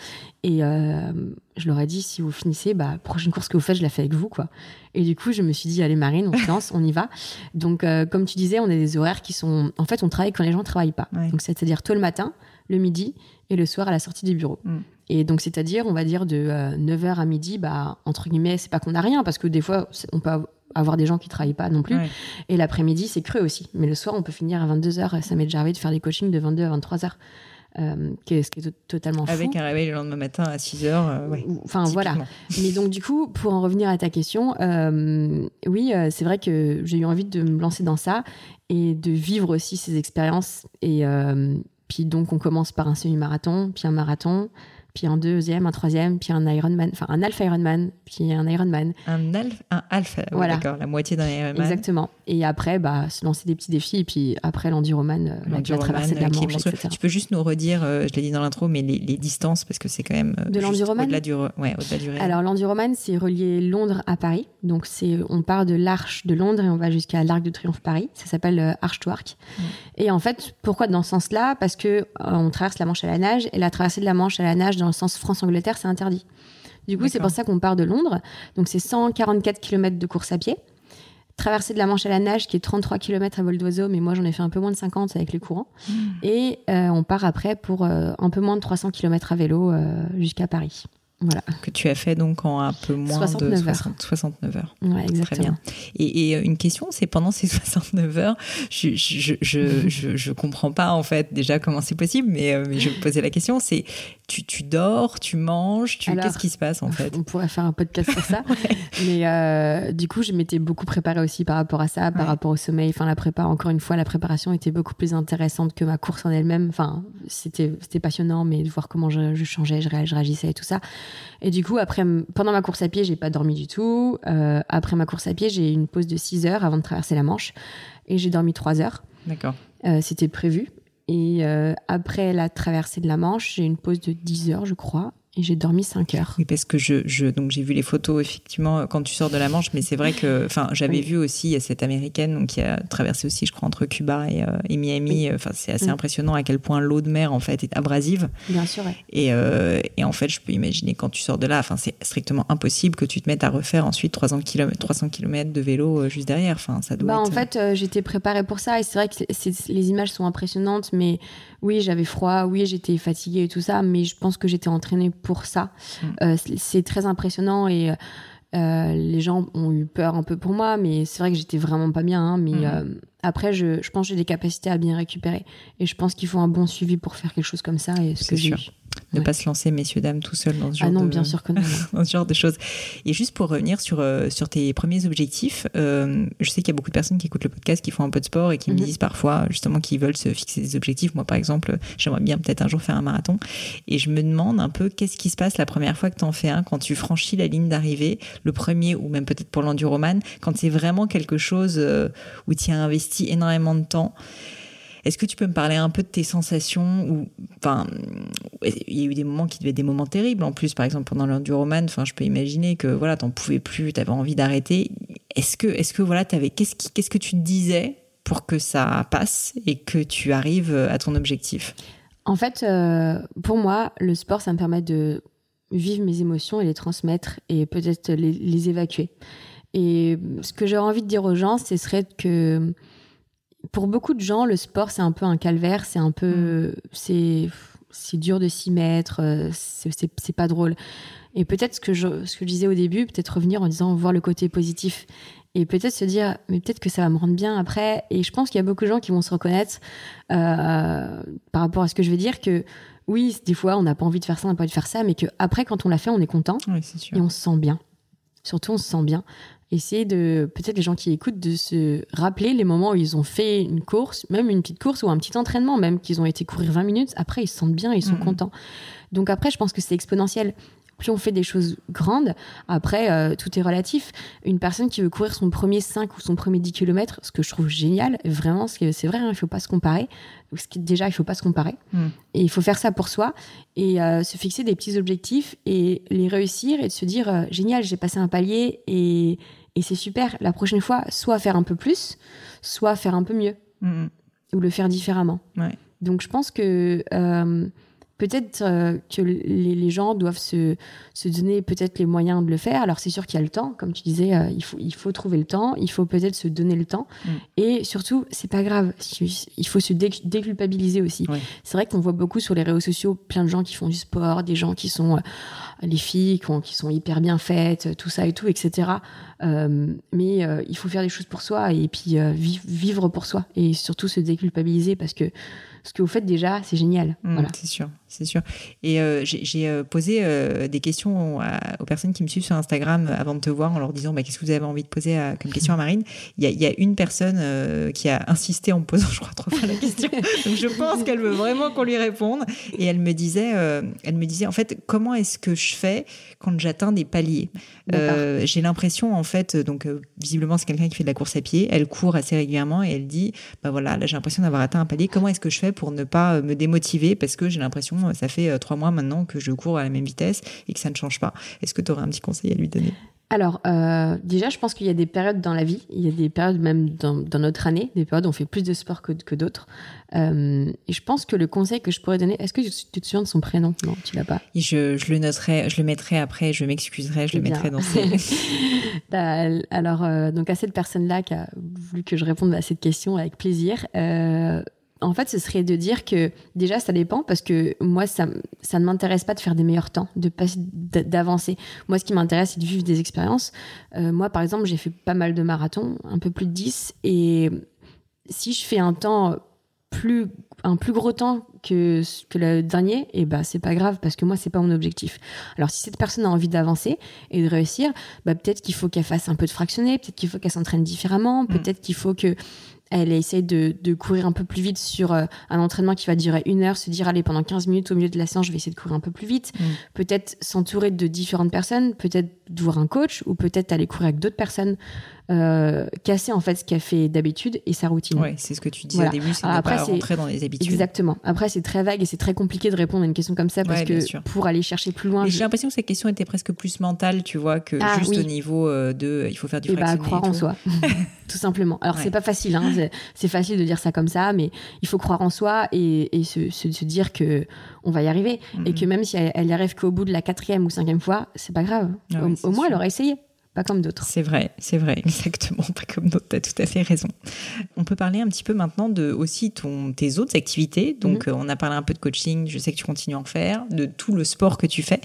Et je leur ai dit, si vous finissez, bah, prochaine course que vous faites, je la fais avec vous. quoi. Et du coup, je me suis dit, allez Marine, on se lance, on y va. Donc, comme tu disais, on a des horaires qui sont... En fait, on travaille quand les gens ne travaillent pas. Donc, c'est-à-dire tôt le matin, le midi et le soir à la sortie des bureaux. Mm. Et donc, c'est-à-dire, on va dire de 9h euh, à midi, bah, entre guillemets, c'est pas qu'on n'a rien, parce que des fois, on peut avoir des gens qui travaillent pas non plus. Et l'après-midi, c'est creux aussi. Mais le soir, on peut finir à 22h. Ça m'est déjà arrivé de faire des coachings de 22 à 23h. Euh, ce qui est totalement fou. Avec un réveil le lendemain matin à 6 heures. Euh, enfin voilà. Mais donc du coup, pour en revenir à ta question, oui, c'est vrai que j'ai eu envie de me lancer dans ça et de vivre aussi ces expériences. Et puis donc on commence par un semi-marathon, puis un marathon, puis un deuxième, un troisième, puis un Ironman, enfin un Alpha Ironman, puis un Ironman. Un, alpha, un Alpha, voilà. d'accord, la moitié d'un Ironman. Exactement. Et après, bah, se lancer des petits défis, et puis après l'enduroman, euh, la, traversée de la Manche, etc. Tu peux juste nous redire, euh, je l'ai dit dans l'intro, mais les, distances, parce que c'est quand même. Euh, de l'enduroman Au-delà du, ouais, au du Alors l'enduroman, c'est relié Londres à Paris. Donc c'est, on part de l'Arche de Londres et on va jusqu'à l'Arc de Triomphe Paris. Ça s'appelle Arche to Arc. Mm. Et en fait, pourquoi dans ce sens-là? Parce que on traverse la Manche à la nage, et la traversée de la Manche à la nage dans le sens France-Angleterre, c'est interdit. Du coup, c'est pour ça qu'on part de Londres. Donc, c'est 144 km de course à pied. Traversée de la Manche à la nage, qui est 33 km à vol d'oiseau, mais moi j'en ai fait un peu moins de 50 avec les courants. Hmm. Et euh, on part après pour euh, un peu moins de 300 km à vélo euh, jusqu'à Paris. Voilà. Que tu as fait donc en un peu moins de 60, 69 heures. Ouais, exactement. Très bien. Et, et, une question, c'est pendant ces 69 heures, je je, je, je, je, comprends pas en fait déjà comment c'est possible, mais, mais je posais la question, c'est tu, tu, dors, tu manges, tu... qu'est-ce qui se passe en fait On pourrait faire un podcast sur ça. Mais euh, du coup, je m'étais beaucoup préparée aussi par rapport à ça, par rapport au sommeil. Enfin, la prépa, encore une fois, la préparation était beaucoup plus intéressante que ma course en elle-même. Enfin, c'était passionnant, mais de voir comment je, changeais, je, réagissais et tout ça. Et du coup, après, pendant ma course à pied, j'ai pas dormi du tout. Euh, après ma course à pied, j'ai eu une pause de 6 heures avant de traverser la Manche. Et j'ai dormi 3 heures. D'accord. Euh, c'était prévu. Et euh, après la traversée de la Manche, j'ai une pause de 10 heures, je crois et j'ai dormi 5 heures. Oui, parce que je, je donc j'ai vu les photos effectivement quand tu sors de la Manche, mais c'est vrai que enfin j'avais vu aussi cette américaine donc, qui a traversé aussi je crois entre Cuba et, euh, et Miami. Enfin c'est assez impressionnant à quel point l'eau de mer en fait est abrasive. Bien sûr. Et, euh, et, en fait je peux imaginer quand tu sors de là, enfin c'est strictement impossible que tu te mettes à refaire ensuite 300 km 300 km de vélo euh, juste derrière. Enfin ça doit. Bah, être... En fait j'étais préparée pour ça et c'est vrai que les images sont impressionnantes, mais oui j'avais froid, oui j'étais fatiguée et tout ça, mais je pense que j'étais entraînée pour ça. Mm. Euh, c'est très impressionnant et euh, les gens ont eu peur un peu pour moi, mais c'est vrai que j'étais vraiment pas bien. Hein, mais mm. euh, après, je, je pense que j'ai des capacités à bien récupérer. Et je pense qu'il faut un bon suivi pour faire quelque chose comme ça. Et ce que j'ai ne pas se lancer, messieurs, dames, tout seul dans ce ah genre, non, de... bien sûr que non. dans ce genre de choses. Et juste pour revenir sur, euh, sur tes premiers objectifs, euh, je sais qu'il y a beaucoup de personnes qui écoutent le podcast, qui font un peu de sport et qui me mhm. disent parfois justement qu'ils veulent se fixer des objectifs. Moi, par exemple, j'aimerais bien peut-être un jour faire un marathon. Et je me demande un peu qu'est-ce qui se passe la première fois que tu en fais un, quand tu franchis la ligne d'arrivée, le premier, ou même peut-être pour l'enduroman, quand c'est vraiment quelque chose euh, où tu as investi énormément de temps. Est-ce que tu peux me parler un peu de tes sensations ou, enfin, il y a eu des moments qui devaient être des moments terribles. En plus, par exemple, pendant l'enduroman, enfin, je peux imaginer que voilà, t'en pouvais plus, tu avais envie d'arrêter. Est-ce que, est-ce que voilà, t'avais, qu'est-ce qu'est-ce que tu disais pour que ça passe et que tu arrives à ton objectif? En fait, euh, pour moi, le sport, ça me permet de vivre mes émotions et les transmettre et peut-être les, les évacuer. Et ce que j'aurais envie de dire aux gens, ce serait que pour beaucoup de gens, le sport, c'est un peu un calvaire, c'est un peu. Mm. C'est, c'est dur de s'y mettre, c'est, c'est, pas drôle. Et peut-être ce que, je, ce que je disais au début, peut-être revenir en disant voir le côté positif. et peut-être se dire mais peut-être que ça va me rendre bien après et je pense qu'il y a beaucoup de gens qui vont se reconnaître euh, par rapport à ce que je vais dire que oui des fois on n'a pas envie de faire ça on n'a pas envie de faire ça mais que après quand on l'a fait on est content et on se sent bien surtout on se sent bien essayer de peut-être les gens qui écoutent de se rappeler les moments où ils ont fait une course même une petite course ou un petit entraînement même qu'ils ont été courir 20 minutes. Après ils se sentent bien ils sont contents. Donc après je pense que c'est exponentiel plus on fait des choses grandes, après, euh, tout est relatif. Une personne qui veut courir son premier 5 ou son premier 10 km, ce que je trouve génial, vraiment, c'est vrai, hein, il ne faut pas se comparer. déjà, il ne faut pas se comparer. Hmm. Et il faut faire ça pour soi et euh, se fixer des petits objectifs et les réussir et de se dire, euh, génial, j'ai passé un palier et, et c'est super. La prochaine fois, soit faire un peu plus, soit faire un peu mieux. Hmm. Ou le faire différemment. Donc je pense que peut-être euh, que les, gens doivent se, se donner peut-être les moyens de le faire. Alors c'est sûr qu'il y a le temps, comme tu disais, euh, il, faut, il faut trouver le temps, il faut peut-être se donner le temps. Mm. Et surtout, c'est pas grave, il faut se déculpabiliser aussi. C'est vrai qu'on voit beaucoup sur les réseaux sociaux plein de gens qui font du sport, des gens qui sont, euh, les filles qui, qui, sont hyper bien faites, tout ça et tout, etc. mais il faut faire des choses pour soi et puis vivre pour soi et surtout se déculpabiliser parce que ce que vous faites déjà, c'est génial. Mm, voilà. C'est sûr, c'est sûr. Et euh, j'ai euh, posé euh, des questions aux personnes qui me suivent sur Instagram avant de te voir en leur disant bah, qu'est-ce que vous avez envie de poser comme question à Marine? Il y, a, une personne qui a insisté en me posant, je crois, trois fois la question. Donc je pense qu'elle veut vraiment qu'on lui réponde. Et elle me disait, elle me disait en fait, comment est-ce que je fais quand j'atteins des paliers? J'ai l'impression, en fait, donc visiblement c'est quelqu'un qui fait de la course à pied. Elle court assez régulièrement et elle dit bah voilà, là j'ai l'impression d'avoir atteint un palier. Comment est-ce que je fais pour ne pas me démotiver? Parce que j'ai l'impression, ça fait euh, trois mois maintenant que je cours à la même vitesse et que ça ne change pas. Est-ce que tu aurais un petit conseil à lui donner? Alors, euh, déjà, je pense qu'il y a des périodes dans la vie, il y a des périodes même dans, notre année, des périodes où on fait plus de sport que, que d'autres. Euh, et je pense que le conseil que je pourrais donner, est-ce que tu te souviens de son prénom? Non, tu l'as pas. Je, je, le noterai, je le mettrai après, je m'excuserai, je le eh mettrai dans ses... Alors, donc à cette personne-là qui a voulu que je réponde à cette question avec plaisir, en fait, ce serait de dire que déjà, ça dépend parce que moi, ça, ça ne m'intéresse pas de faire des meilleurs temps, de d'avancer. Moi, ce qui m'intéresse, c'est de vivre des expériences. Euh, moi, par exemple, j'ai fait pas mal de marathons, un peu plus de 10. Et si je fais un temps plus, un plus gros temps que, que le dernier, et eh ben, c'est pas grave parce que moi, c'est pas mon objectif. Alors, si cette personne a envie d'avancer et de réussir, bah, peut-être qu'il faut qu'elle fasse un peu de fractionné, peut-être qu'il faut qu'elle s'entraîne différemment, mmh. peut-être qu'il faut que elle essaie de, de, courir un peu plus vite sur euh, un entraînement qui va durer une heure, se dire allez pendant 15 minutes au milieu de la séance je vais essayer de courir un peu plus vite, mm. peut-être s'entourer de différentes personnes, peut-être voir un coach ou peut-être aller courir avec d'autres personnes euh, casser en fait ce qu'elle fait d'habitude et sa routine. Oui, c'est ce que tu disais au début, c'est de pas rentrer dans les habitudes. Exactement. Après, c'est très vague et c'est très compliqué de répondre à une question comme ça parce que pour aller chercher plus loin. J'ai l'impression que cette question était presque plus mentale, tu vois, que ah juste au niveau euh, de il faut faire du et eh bah, croire en soi, tout simplement. Alors c'est pas facile, hein, c'est facile de dire ça comme ça, mais il faut croire en soi et, et se, se, dire que on va y arriver et que mhm. même si elle, elle y arrive qu'au bout de la quatrième ou cinquième fois, c'est pas grave. Ah au, au moins, elle aura essayé pas comme d'autres. C'est vrai, c'est vrai, exactement, pas comme d'autres, tu as tout à fait raison. On peut parler un petit peu maintenant de aussi ton, tes autres activités. Donc, mhm. euh, on a parlé un peu de coaching, je sais que tu continues à en faire, de tout le sport que tu fais.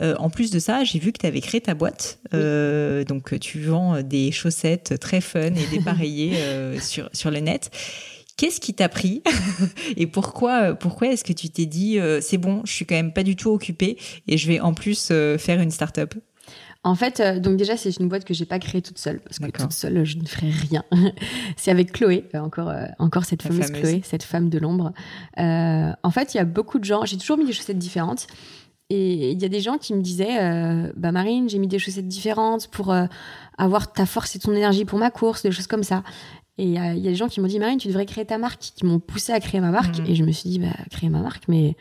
Euh, en plus de ça, j'ai vu que tu avais créé ta boîte. Euh, donc, tu vends des chaussettes très fun et dépareillées sur, sur le net. Qu'est-ce qui t'a pris et pourquoi pourquoi est-ce que tu t'es dit c'est bon, je suis quand même pas du tout occupée et je vais en plus faire une start-up? En fait, euh, donc déjà, c'est une boîte que j'ai pas créée toute seule parce que toute seule, je ne ferais rien. c'est avec Chloé, euh, encore, euh, encore cette fameuse, Chloé, cette femme de l'ombre. en fait, il y a beaucoup de gens. J'ai toujours mis des chaussettes différentes. Et il y a des gens qui me disaient, bah Marine, j'ai mis des chaussettes différentes pour avoir ta force et ton énergie pour ma course, des choses comme ça. Et il y a des gens qui m'ont dit, Marine, tu devrais créer ta marque, qui m'ont poussé à créer ma marque. Mmh. Et je me suis dit, bah, créer ma marque, mais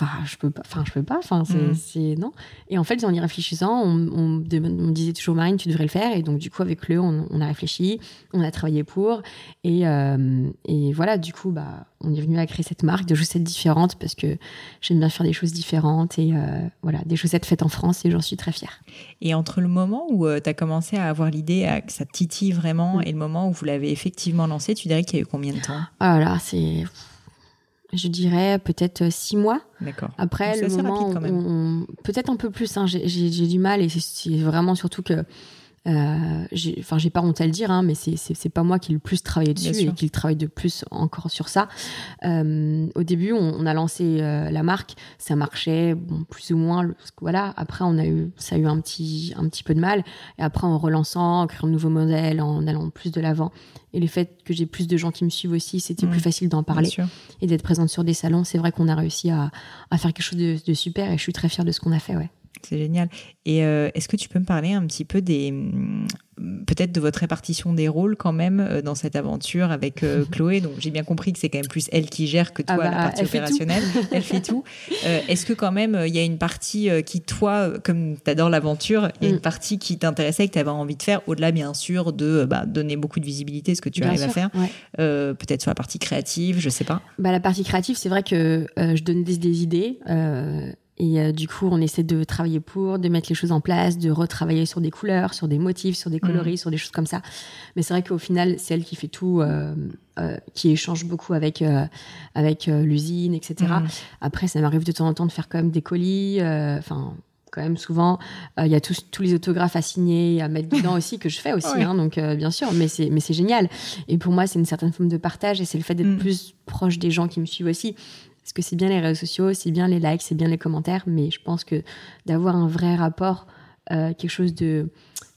Enfin, je peux pas. Enfin, je peux pas. Enfin, c'est, mm. non. Et en fait, en y réfléchissant, on, me disait toujours Marine, tu devrais le faire. Et donc, du coup, avec le, on, a réfléchi, on a travaillé pour, et, euh, et voilà. Du coup, bah, on est venu à créer cette marque de chaussettes différentes parce que j'aime bien faire des choses différentes et euh, voilà, des chaussettes faites en France et j'en suis très fière. Et entre le moment où euh, tu as commencé à avoir l'idée, que ça titille vraiment, mm. et le moment où vous l'avez effectivement lancé, tu dirais qu'il y a eu combien de temps? Ah là, c'est je dirais peut-être euh, six mois. D'accord. Après, le moment, peut-être un peu plus. Hein, j'ai du mal et c'est vraiment surtout que Euh, j'ai- Enfin, j'ai pas honte à le dire, hein, mais c'est- pas moi qui ai le plus travaillé dessus et qui travaille de plus encore sur ça. Euh, au début, on, on a lancé euh, la marque, ça marchait, bon, plus ou moins. parce que voilà. Après, on a eu, ça a eu un petit, un petit peu de mal. Et après, en relançant, en créant de nouveaux modèles, en allant plus de l'avant, et le fait que j'ai plus de gens qui me suivent aussi, c'était plus facile d'en parler et d'être présente sur des salons. C'est vrai qu'on a réussi à, à faire quelque chose de, de super et je suis très fière de ce qu'on a fait. Ouais. C'est génial. Et euh, est-ce que tu peux me parler un petit peu des hum, peut-être de votre répartition des rôles quand même euh, dans cette aventure avec euh, Chloé? Donc j'ai bien compris que c'est quand même plus elle qui gère que toi Ah bah, la partie elle fait opérationnelle. elle fait tout. Euh, est-ce que quand même il y a une partie qui toi, comme tu adores l'aventure, il y a Mm. une partie qui t'intéressait et que tu avais envie de faire au-delà bien sûr de bah, donner beaucoup de visibilité, ce que tu Bien arrives à faire. ouais. Peut-être sur la partie créative, je sais pas. Bah, la partie créative, c'est vrai que je donne des, des idées. Et euh, du coup, on essaie de travailler pour, de mettre les choses en place, de retravailler sur des couleurs, sur des motifs, sur des coloris, sur des choses comme ça. Mais c'est vrai qu'au final, c'est elle qui fait tout, euh, euh, qui échange beaucoup avec, avec l'usine, etc. Mhm. Après, ça m'arrive de temps en temps de faire quand même des colis. Enfin, quand même souvent, euh, il y a tous, tous les autographes à signer, à mettre dedans aussi, que je fais aussi. Ouais. hein, donc, euh, bien sûr, mais c'est, mais c'est génial. Et pour moi, c'est une certaine forme de partage et c'est le fait d'être Mm. plus proche des gens qui me suivent aussi. Parce que c'est bien les réseaux sociaux, c'est bien les likes, c'est bien les commentaires, mais je pense que d'avoir un vrai rapport, euh, quelque chose de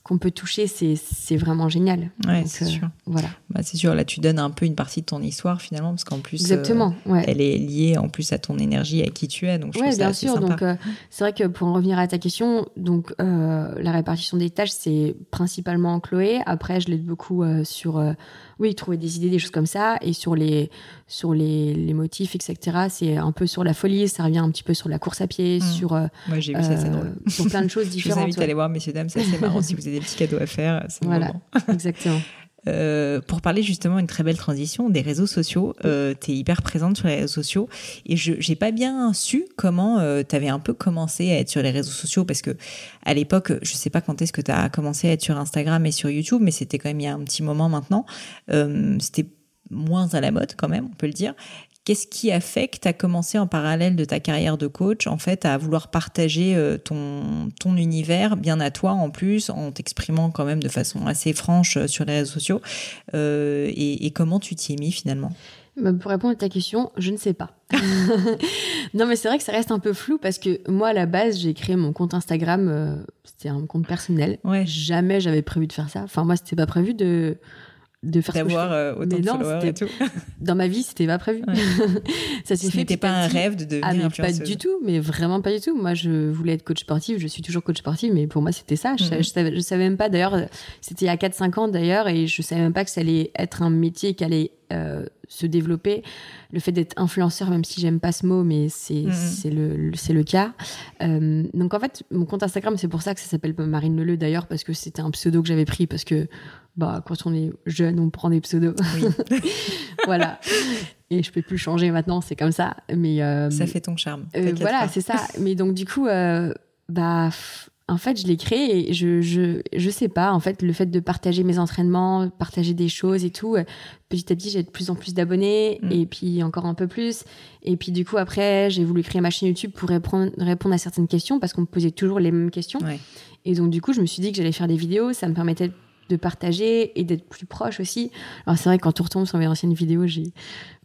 qu'on peut toucher, c'est, vraiment génial. Ouais, c'est euh, sûr. Voilà. Bah, c'est sûr. Là, tu donnes un peu une partie de ton histoire finalement, parce qu'en plus, euh, Exactement. ouais. elle est liée en plus à ton énergie, à qui tu es. Donc je Ouais, trouve ça bien sûr. sympa. Donc, euh, c'est vrai que pour en revenir à ta question, donc euh, la répartition des tâches, c'est principalement Chloé. Après, je l'aide beaucoup euh, sur, euh, oui, trouver des idées, des choses comme ça, et sur les, sur les, les motifs, etc. C'est un peu sur la folie. Ça revient un petit peu sur la course à pied, Mm. sur, euh, Moi, j'ai vu ça, c'est euh, drôle. sur plein de choses Je vous différentes. invite à aller voir, messieurs, dames, c'est assez marrant. si vous avez des petits cadeaux à faire, Voilà. Exactement. Euh, pour parler justement une très belle transition des réseaux sociaux, euh, tu es hyper présente sur les réseaux sociaux et je j'ai pas bien su comment tu avais un peu commencé à être sur les réseaux sociaux parce que à l'époque, je sais pas quand est-ce que tu as commencé à être sur Instagram et sur YouTube, mais c'était quand même il y a un petit moment maintenant. Euh, c'était moins à la mode quand même, on peut le dire. Qu'est-ce qui a fait que tu as commencé en parallèle de ta carrière de coach, en fait, à vouloir partager euh, ton, ton univers bien à toi en plus, en t'exprimant quand même de façon assez franche euh, sur les réseaux sociaux euh, et, et comment tu t'y es mis finalement? Bah, Pour répondre à ta question, je ne sais pas. non, mais c'est vrai que ça reste un peu flou parce que moi, à la base, j'ai créé mon compte Instagram. euh, c'était un compte personnel. Ouais. Jamais j'avais prévu de faire ça. Enfin, moi, c'était pas prévu de, de faire D'avoir euh, autant Mais de non, followers et c'était- tout. Dans ma vie, c'était pas prévu. Ouais. ça s'est fait petit pas un rêve de devenir Ah, mais pas du tout, mais vraiment pas du tout. Moi, je voulais être coach sportif, je suis toujours coach sportif, mais pour moi, c'était ça. Je, Mhm. savais, je, savais, je savais même pas, d'ailleurs, c'était il y a 4-5 ans d'ailleurs, et je savais même pas que ça allait être un métier qui allait euh, se développer. Le fait d'être influenceur, même si j'aime pas ce mot, mais c'est Mhm. c'est le, le- c'est le cas. Euh, donc en fait, mon compte Instagram, c'est pour ça que ça s'appelle Marine Leleu d'ailleurs, parce que c'était un pseudo que j'avais pris, parce que bah, quand on est jeune, on prend des pseudos. Oui, voilà. Et je peux plus changer maintenant, c'est comme ça. Mais euh, ça fait ton charme. euh, voilà, c'est ça. Mais donc, du coup, euh, bah, en fait, je l'ai créé et je, je, je sais pas. En fait, le fait de partager mes entraînements, partager des choses et tout, petit à petit, j'ai de plus en plus d'abonnés Mm. et puis encore un peu plus. Et puis, du coup, après, j'ai voulu créer ma chaîne YouTube pour répondre, répondre à certaines questions parce qu'on me posait toujours les mêmes questions. Ouais. Et donc, du coup, je me suis dit que j'allais faire des vidéos. Ça me permettait de partager et d'être plus proche aussi. Alors, c'est vrai, que quand on retombe sur mes anciennes vidéos, j'ai,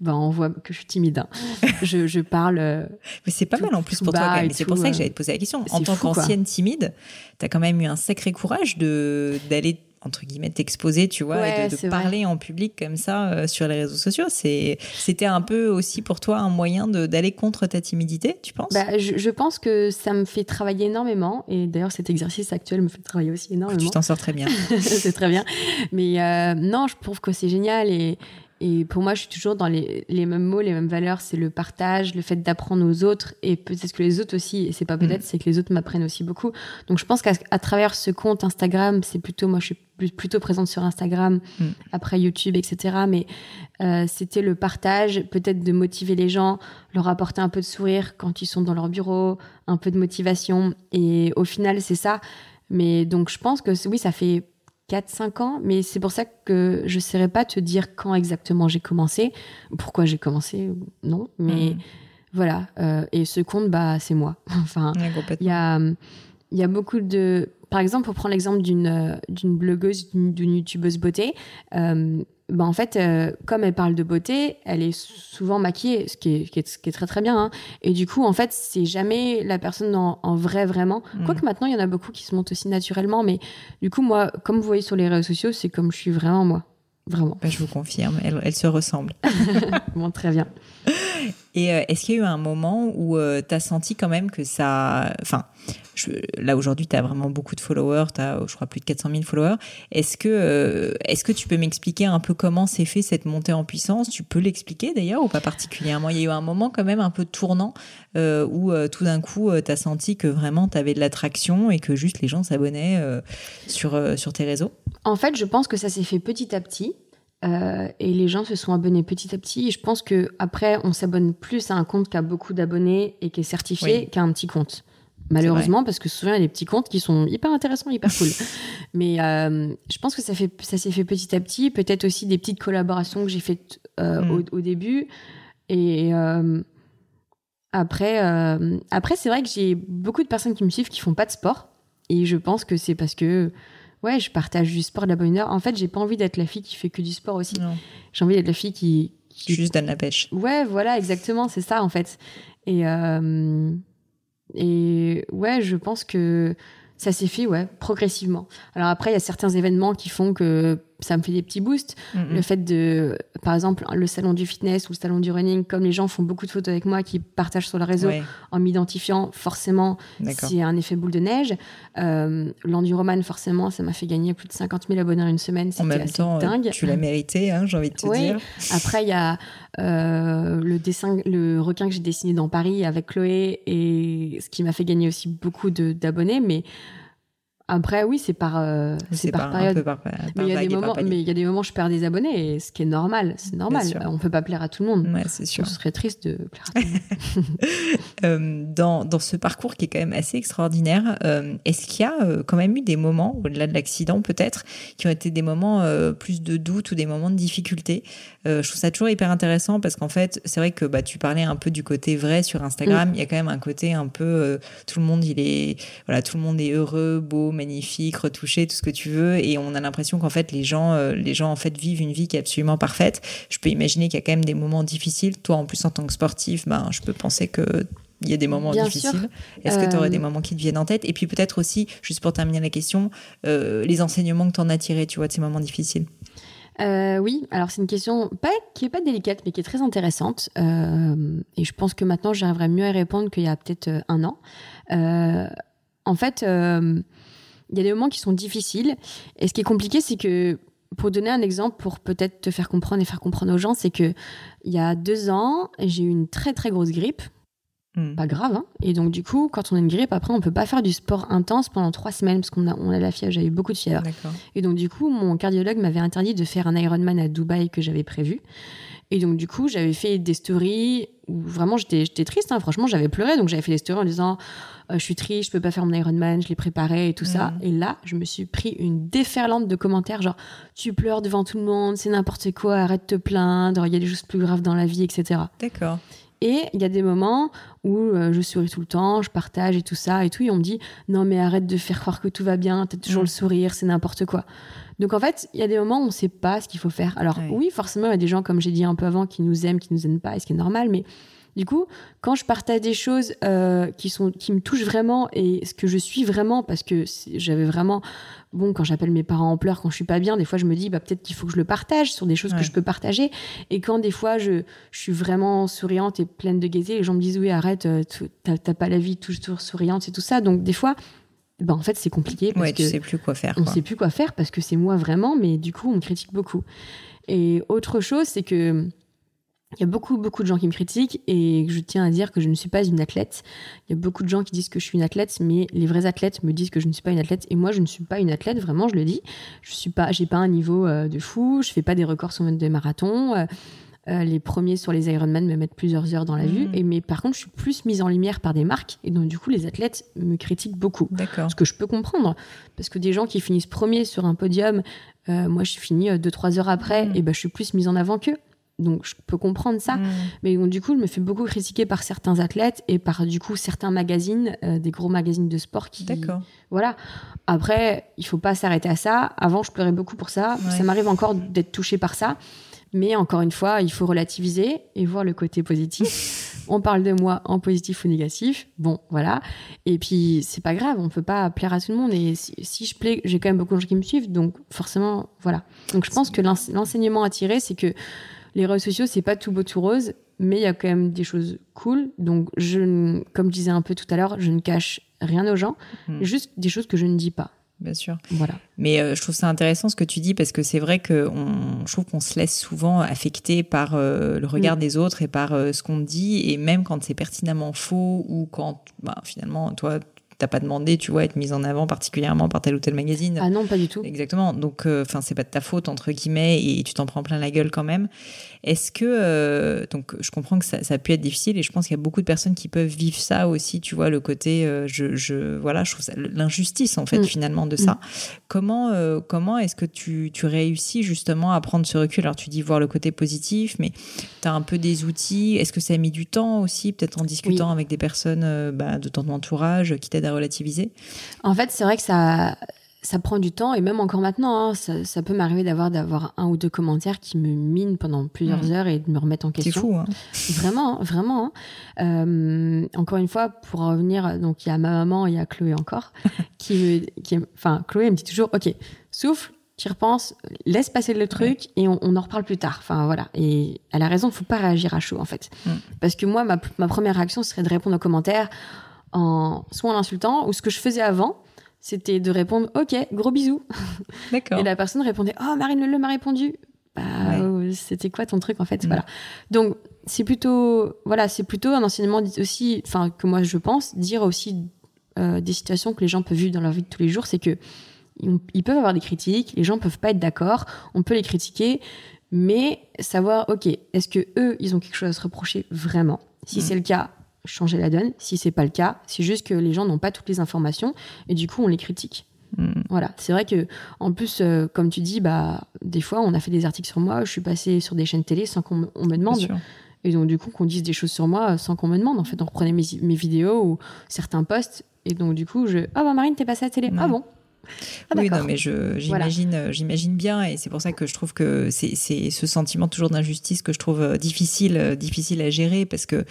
ben, on voit que je suis timide. hein. je, je parle. euh, Mais c'est pas tout- mal en plus pour toi. C'est pour ça que euh, j'allais te poser la question. En tant qu'ancienne timide, t'as quand même eu un sacré courage de d'aller entre guillemets t'exposer, tu vois, Ouais, et de, de c'est vrai. parler en public comme ça euh, sur les réseaux sociaux. C'est c'était un peu aussi pour toi un moyen d'aller contre ta timidité, tu penses? Bah, je, je pense que ça me fait travailler énormément. Et d'ailleurs, cet exercice actuel me fait travailler aussi Tu énormément. t'en sors très bien. c'est très bien. Mais euh, non, je trouve que c'est génial. Et, et pour moi, je suis toujours dans les, les mêmes mots, les mêmes valeurs. C'est le partage, le fait d'apprendre aux autres. Et peut-être que les autres aussi, et c'est pas peut-être, c'est que les autres m'apprennent aussi beaucoup. Donc je pense qu'à travers ce compte Instagram, c'est plutôt, moi je suis plus- plutôt présente sur Instagram, Mm. après YouTube, etc. Mais euh, c'était le partage, peut-être de motiver les gens, leur apporter un peu de sourire quand ils sont dans leur bureau, un peu de motivation. Et au final, c'est ça. Mais donc, je pense que oui, ça fait 4-5 ans, mais c'est pour ça que je ne saurais pas te dire quand exactement j'ai commencé, pourquoi j'ai commencé, non. Mais Mhm. voilà. euh, et ce compte, bah, c'est moi. enfin, il y a, il y a beaucoup de. Par exemple, pour prendre l'exemple d'une d'une blogueuse, d'une youtubeuse beauté, bah en fait, comme elle parle de beauté, elle est souvent maquillée, ce qui est, qui est, très très bien. Hein. Et du coup, en fait, c'est jamais la personne en, en vrai vraiment. Mm. Quoique maintenant, il y en a beaucoup qui se montent aussi naturellement. Mais du coup, moi, comme vous voyez sur les réseaux sociaux, c'est comme je suis vraiment moi. Vraiment. Bah, je vous confirme, elle, elle se ressemble. bon, très bien. Et euh, est-ce qu'il y a eu un moment où euh, tu as senti quand même que ça... Enfin, là aujourd'hui, tu as vraiment beaucoup de followers, tu as, je crois, plus de 400 000 followers. Est-ce que, euh, est-ce que tu peux m'expliquer un peu comment s'est fait cette montée en puissance? Tu peux l'expliquer d'ailleurs ou pas particulièrement? Il y a eu un moment quand même un peu tournant où tout d'un coup, tu as senti que vraiment tu avais de l'attraction et que juste les gens s'abonnaient sur, sur tes réseaux? En fait, je pense que ça s'est fait petit à petit. Euh, et les gens se sont abonnés petit à petit. Et je pense que après, on s'abonne plus à un compte qui a beaucoup d'abonnés et qui est certifié qu'à un petit compte. Malheureusement, parce que souvent, il y a des petits comptes qui sont hyper intéressants, hyper cool. Mais euh, je pense que ça, fait, ça s'est fait petit à petit. Peut-être aussi des petites collaborations que j'ai faites euh, mm. au, début. Et après, après c'est vrai que j'ai beaucoup de personnes qui me suivent qui font pas de sport. Et je pense que c'est parce que ouais, je partage du sport de la bonne heure. En fait, j'ai pas envie d'être la fille qui fait que du sport aussi. J'ai envie d'être la fille qui, qui, juste donne la pêche. Ouais, voilà, exactement, c'est ça en fait. Et euh, et ouais, je pense que ça s'est fait ouais progressivement. Alors après, il y a certains événements qui font que ça me fait des petits boosts. Le fait de, par exemple, le salon du fitness ou le salon du running, comme les gens font beaucoup de photos avec moi, qui partagent sur le réseau en m'identifiant, forcément, c'est un effet boule de neige. Euh, L'enduroman, forcément, ça m'a fait gagner plus de 50 000 abonnés en une semaine. En même temps, dingue. tu l'as mérité, hein, j'ai envie de te dire. Après, il y a euh, le dessin, le requin que j'ai dessiné dans Paris avec Chloé, et ce qui m'a fait gagner aussi beaucoup d'abonnés, mais après, oui, c'est par, euh, c'est par, période. mais il y a des moments, mais il y a des moments où je perds des abonnés, et ce qui est normal, c'est normal. On peut pas plaire à tout le monde. Ouais, c'est sûr. Ce serait triste de plaire à tout le monde. Euh, dans, dans ce parcours qui est quand même assez extraordinaire, euh, est-ce qu'il y a quand même eu des moments, au-delà de l'accident peut-être, qui ont été des moments plus de doute ou des moments de difficulté Je trouve ça toujours hyper intéressant parce qu'en fait, c'est vrai que bah, tu parlais un peu du côté vrai sur Instagram. Il y a quand même un côté un peu, tout le monde, il est, voilà, tout le monde est heureux, beau, magnifique, retouché, tout ce que tu veux, et on a l'impression qu'en fait les gens, euh, les gens en fait vivent une vie qui est absolument parfaite. Je peux imaginer qu'il y a quand même des moments difficiles. Toi, en plus en tant que sportif, ben je peux penser que il y a des moments difficiles. Est-ce que tu aurais des euh, moments qui te viennent en tête? Et puis peut-être aussi, juste pour terminer la question, euh, les enseignements que tu en as tirés, tu vois, de ces moments difficiles? oui, alors c'est une question pas, qui est pas délicate, mais qui est très intéressante. et je pense que maintenant, j'arriverai mieux à y répondre qu'il y a peut-être un an. en fait, il y a des moments qui sont difficiles. Et ce qui est compliqué, c'est que, pour donner un exemple, pour peut-être te faire comprendre et faire comprendre aux gens, c'est que il y a deux ans, j'ai eu une très très grosse grippe. Hmm. Pas grave, hein Et donc, du coup, quand on a une grippe, après, on peut pas faire du sport intense pendant trois semaines parce qu'on a, on a la fièvre. J'avais beaucoup de fièvre. Et donc, du coup, mon cardiologue m'avait interdit de faire un Ironman à Dubaï que j'avais prévu. Et donc, du coup, j'avais fait des stories où vraiment j'étais, j'étais triste. Hein. Franchement, j'avais pleuré. Donc, j'avais fait des stories en disant euh, Je suis triste, je peux pas faire mon Ironman, je l'ai préparé et tout ça. Mhm. Et là, je me suis pris une déferlante de commentaires genre Tu pleures devant tout le monde, c'est n'importe quoi, arrête de te plaindre, il y a des choses plus graves dans la vie, etc. D'accord. Et il y a des moments où euh, je souris tout le temps, je partage et tout ça et tout. Et on me dit Non, mais arrête de faire croire que tout va bien, t'as toujours mhm. le sourire, c'est n'importe quoi. Donc en fait, il y a des moments où on ne sait pas ce qu'il faut faire. Alors oui, forcément, il y a des gens, comme j'ai dit un peu avant, qui nous aiment, qui nous aiment pas, et ce qui est normal, mais du coup, quand je partage des choses euh, qui sont qui me touchent vraiment et ce que je suis vraiment, parce que j'avais vraiment bon quand j'appelle mes parents en pleurs quand je suis pas bien, des fois je me dis bah peut-être qu'il faut que je le partage sur des choses que je peux partager. Et quand des fois je, je suis vraiment souriante et pleine de gaieté, les gens me disent oui arrête, euh, t'as pas la vie toujours souriante et tout ça. Donc des fois ben, en fait c'est compliqué parce ouais, tu sais plus quoi faire. On sait plus quoi faire parce que c'est moi vraiment, mais du coup on me critique beaucoup. Et autre chose, c'est que il y a beaucoup, beaucoup de gens qui me critiquent et je tiens à dire que je ne suis pas une athlète. Il y a beaucoup de gens qui disent que je suis une athlète, mais les vrais athlètes me disent que je ne suis pas une athlète et moi je ne suis pas une athlète, vraiment, je le dis. Je suis pas, j'ai pas un niveau euh, de fou, je fais pas des records sur des marathons. Euh, euh, les premiers sur les Ironman me mettent plusieurs heures dans la vue. Mmh. Et, mais par contre, je suis plus mise en lumière par des marques. Et donc, du coup, les athlètes me critiquent beaucoup. D'accord. Ce que je peux comprendre. Parce que des gens qui finissent premiers sur un podium, euh, moi, je finis euh, deux, trois heures après, mmh. et ben, je suis plus mise en avant qu'eux. Donc je peux comprendre ça, Mm. mais donc, du coup je me fais beaucoup critiquer par certains athlètes et par du coup certains magazines, euh, des gros magazines de sport qui, D'accord. voilà. Après, il faut pas s'arrêter à ça. Avant, je pleurais beaucoup pour ça. Ouais. Ça m'arrive encore d'être touchée par ça. Mais encore une fois, il faut relativiser et voir le côté positif. on parle de moi en positif ou négatif. Bon, voilà. Et puis, c'est pas grave. On peut pas plaire à tout le monde. Et si, si je plais, j'ai quand même beaucoup de gens qui me suivent. Donc, forcément, voilà. Donc, je pense que l'ense- l'enseignement à tirer, c'est que les réseaux sociaux, c'est pas tout beau, tout rose. Mais il y a quand même des choses cool. Donc, je, comme je disais un peu tout à l'heure, je ne cache rien aux gens. Mm. Juste des choses que je ne dis pas. Bien sûr. Voilà. Mais euh, je trouve ça intéressant ce que tu dis parce que c'est vrai que on, je trouve qu'on se laisse souvent affecter par euh, le regard Mm. des autres et par euh, ce qu'on dit et même quand c'est pertinemment faux ou quand bah, finalement toi t'as pas demandé tu vois être mise en avant particulièrement par tel ou tel magazine. Ah non, pas du tout. Exactement. Donc, enfin, c'est pas de ta faute entre guillemets, et tu t'en prends plein la gueule quand même. Est-ce que, euh, donc, je comprends que ça, ça a pu être difficile, et je pense qu'il y a beaucoup de personnes qui peuvent vivre ça aussi. Tu vois, le côté, euh, je, je, voilà, je trouve ça l'injustice en fait Mm. finalement de ça. Comment, euh, comment est-ce que tu, tu réussis justement à prendre ce recul? Alors, tu dis voir le côté positif, mais tu as un peu des outils. Est-ce que ça a mis du temps aussi, peut-être en discutant avec des personnes bah, de ton entourage qui t'aident à relativiser? En fait, c'est vrai que ça, ça prend du temps et même encore maintenant, hein, ça, ça peut m'arriver d'avoir d'avoir un ou deux commentaires qui me minent pendant plusieurs Mm. heures et de me remettre en C'est question. fou, hein Vraiment, hein, vraiment. hein. Euh, encore une fois, pour revenir, donc il y a ma maman, il y a Chloé encore, qui, me- qui, enfin Chloé elle me dit toujours, ok, souffle, tu repenses, laisse passer le truc et on, on en reparle plus tard. Enfin voilà. Et elle a raison, faut pas réagir à chaud en fait, Mm. parce que moi, ma, ma première réaction serait de répondre aux commentaires en soit en l'insultant ou ce que je faisais avant. C'était de répondre OK, gros bisous. D'accord. Et la personne répondait Oh, Marine Leleu m'a répondu. Bah, Ouais. euh, c'était quoi ton truc en fait? Mm. Voilà. Donc, c'est plutôt, voilà, c'est plutôt un enseignement aussi, enfin, que moi je pense, dire aussi euh, des situations que les gens peuvent vivre dans leur vie de tous les jours, c'est que ils, ils peuvent avoir des critiques, les gens peuvent pas être d'accord, on peut les critiquer, mais savoir, ok, est-ce que eux, ils ont quelque chose à se reprocher vraiment? Si Mm. c'est le cas, changer la donne. Si c'est pas le cas, c'est juste que les gens n'ont pas toutes les informations et du coup, on les critique. Mm. Voilà, c'est vrai que en plus, euh, comme tu dis, bah des fois, on a fait des articles sur moi. Je suis passée sur des chaînes télé sans qu'on me, demande, et donc du coup, qu'on dise des choses sur moi euh, sans qu'on me demande. En fait, on reprenait mes, mes vidéos ou certains posts, et donc du coup, je ah bah Marine, t'es passée à la télé. Ouais. Ah bon? Ah, oui, non, mais j'imagine, euh, j'imagine bien, et c'est pour ça que je trouve que c'est, ce sentiment toujours d'injustice que je trouve difficile, difficile à gérer, parce que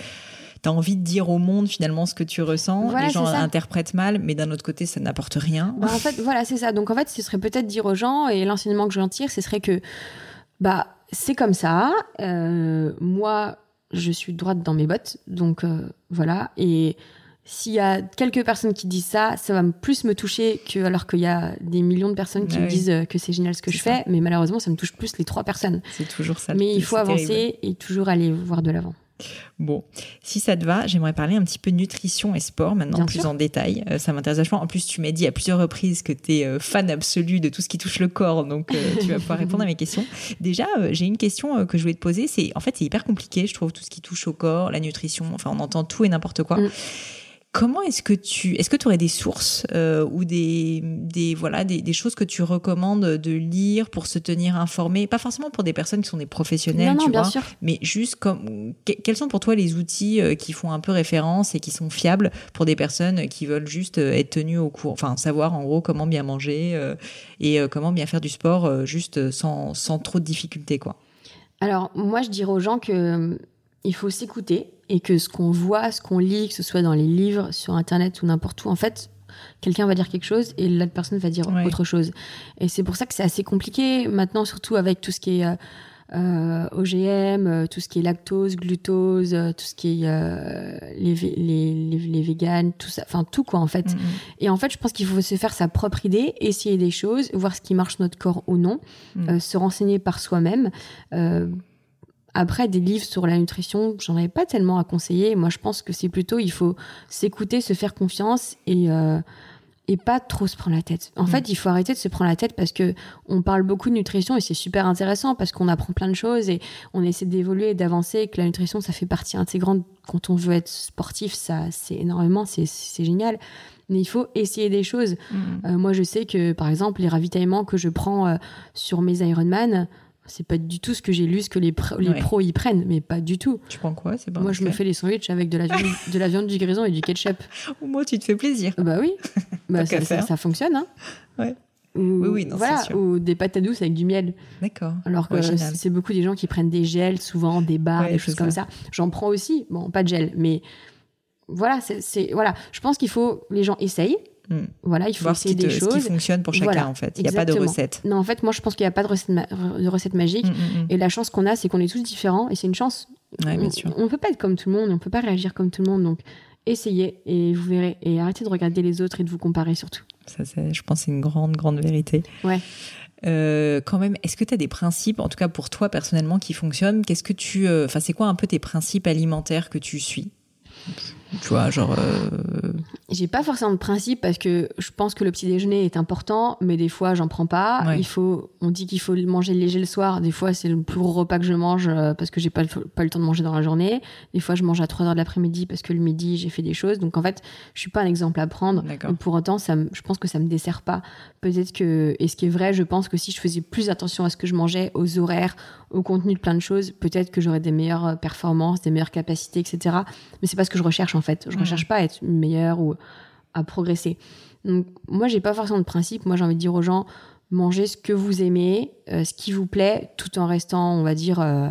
tu as envie de dire au monde finalement ce que tu ressens, Voilà, les gens interprètent mal, mais d'un autre côté, ça n'apporte rien. Bah, en fait, voilà, c'est ça. Donc en fait, ce serait peut-être dire aux gens, et l'enseignement que j'en tire, ce serait que bah c'est comme ça. euh, moi, je suis droite dans mes bottes, donc euh, voilà. Et s'il y a quelques personnes qui disent ça, ça va plus me toucher que alors qu'il y a des millions de personnes qui Ah me oui. disent euh, que c'est génial ce que je ça. fais. Mais malheureusement, ça me touche plus les trois personnes. C'est toujours ça. Mais il faut avancer terrible. et toujours aller voir de l'avant. Bon, si ça te va, j'aimerais parler un petit peu nutrition et sport maintenant, Bien plus sûr. en détail. Euh, ça m'intéresse vachement. En plus, tu m'as dit à plusieurs reprises que tu es fan absolu de tout ce qui touche le corps, donc euh, tu vas pouvoir répondre à mes questions. Déjà, euh, j'ai une question euh, que je voulais te poser. C'est en fait, c'est hyper compliqué, je trouve, tout ce qui touche au corps, la nutrition. Enfin, on entend tout et n'importe quoi. Mm. Comment est-ce que tu est-ce que tu aurais des sources euh, ou des, des voilà des, des choses que tu recommandes de lire pour se tenir informé? Pas forcément pour des personnes qui sont des professionnels non, bien sûr. mais juste comme que- quels sont pour toi les outils euh, qui font un peu référence et qui sont fiables pour des personnes qui veulent juste euh, être tenues au courant, enfin savoir en gros comment bien manger euh, et comment bien faire du sport euh, juste sans, sans trop de difficultés quoi? Alors, moi, je dirais aux gens que euh, il faut s'écouter et que ce qu'on voit, ce qu'on lit, que ce soit dans les livres, sur Internet ou n'importe où, en fait, quelqu'un va dire quelque chose et l'autre personne va dire Ouais. autre chose. Et c'est pour ça que c'est assez compliqué maintenant, surtout avec tout ce qui est euh, OGM, euh, tout ce qui est lactose, glucose, euh, tout ce qui est euh, les, les, les, les véganes, tout ça, enfin tout quoi en fait. Mm, Et en fait, je pense qu'il faut se faire sa propre idée, essayer des choses, voir ce qui marche notre corps ou non, Mm. euh, se renseigner par soi-même. Après, des livres sur la nutrition, j'en avais pas tellement à conseiller. Moi, je pense que c'est plutôt, il faut s'écouter, se faire confiance et, euh, et pas trop se prendre la tête. En Mm. fait, il faut arrêter de se prendre la tête parce que on parle beaucoup de nutrition et c'est super intéressant parce qu'on apprend plein de choses et on essaie d'évoluer et d'avancer et que la nutrition, ça fait partie intégrante quand on veut être sportif. Ça, c'est énormément, c'est, c'est génial. Mais il faut essayer des choses. Mm. Euh, moi, je sais que, par exemple, les ravitaillements que je prends euh, sur mes Ironman, c'est pas du tout ce que j'ai lu, ce que les, les pros y prennent, mais pas du tout. Tu prends quoi c'est Moi, je me fais les sandwichs avec de la viande, de la viande du grison et du ketchup. Au moins, tu te fais plaisir. Bah oui, bah, ça, ça, fonctionne. Hein. Ouais. Ou, oui, oui, non, voilà, sûr. ou des pâtes à douce avec du miel. D'accord. Alors que c'est beaucoup des gens qui prennent des gels, souvent des barres, des choses comme ça. J'en prends aussi. Bon, pas de gel, mais voilà, c'est voilà. Je pense qu'il faut les gens essayent. Hmm. Voilà, il faut essayer des choses. Ce qui fonctionne pour chacun, en fait. Il n'y a pas de recette. Non, en fait, moi, je pense qu'il n'y a pas de recette, de recette magique. Hmm, hmm, et la chance qu'on a, c'est qu'on est tous différents. Et c'est une chance. Ouais, bien sûr. On ne peut pas être comme tout le monde. On ne peut pas réagir comme tout le monde. Donc, essayez et vous verrez. Et arrêtez de regarder les autres et de vous comparer surtout. Ça, je pense, c'est une grande, grande vérité. Ouais. Euh, quand même, est-ce que tu as des principes, en tout cas pour toi personnellement, qui fonctionnent? Qu'est-ce que tu, euh, enfin, c'est quoi un peu tes principes alimentaires que tu suis? Tu vois, genre. Euh, J'ai pas forcément de principe parce que je pense que le petit déjeuner est important, mais des fois j'en prends pas. Il faut, on dit qu'il faut manger léger le soir. Des fois c'est le plus gros repas que je mange euh, parce que j'ai pas, pas le temps de manger dans la journée. Des fois je mange à 3 heures de l'après-midi parce que le midi j'ai fait des choses. Donc en fait, je suis pas un exemple à prendre. Pour autant, ça je pense que ça me dessert pas. Peut-être que, et ce qui est vrai, je pense que si je faisais plus attention à ce que je mangeais, aux horaires, au contenu de plein de choses, peut-être que j'aurais des meilleures performances, des meilleures capacités, etc. Mais c'est pas ce que je recherche en fait. Je ne recherche pas à être meilleure ou à progresser. Donc, moi, j'ai pas forcément de principe. Moi, j'ai envie de dire aux gens, mangez ce que vous aimez, euh, ce qui vous plaît, tout en restant, on va dire, euh,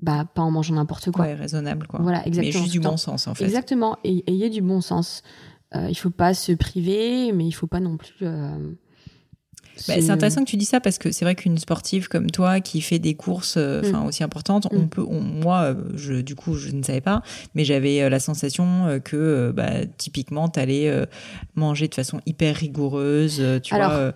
bah, pas en mangeant n'importe quoi. Ouais, raisonnable, quoi. Voilà, exactement. Mais juste du bon sens, en fait. Exactement. Et, ayez du bon sens. Euh, il faut pas se priver, mais il faut pas non plus bah, c'est intéressant que tu dis ça parce que c'est vrai qu'une sportive comme toi qui fait des courses euh, enfin mm. aussi importantes, on mm. peut, moi, euh, je, du coup, je ne savais pas, mais j'avais euh, la sensation que bah, typiquement, tu allais manger de façon hyper rigoureuse, tu vois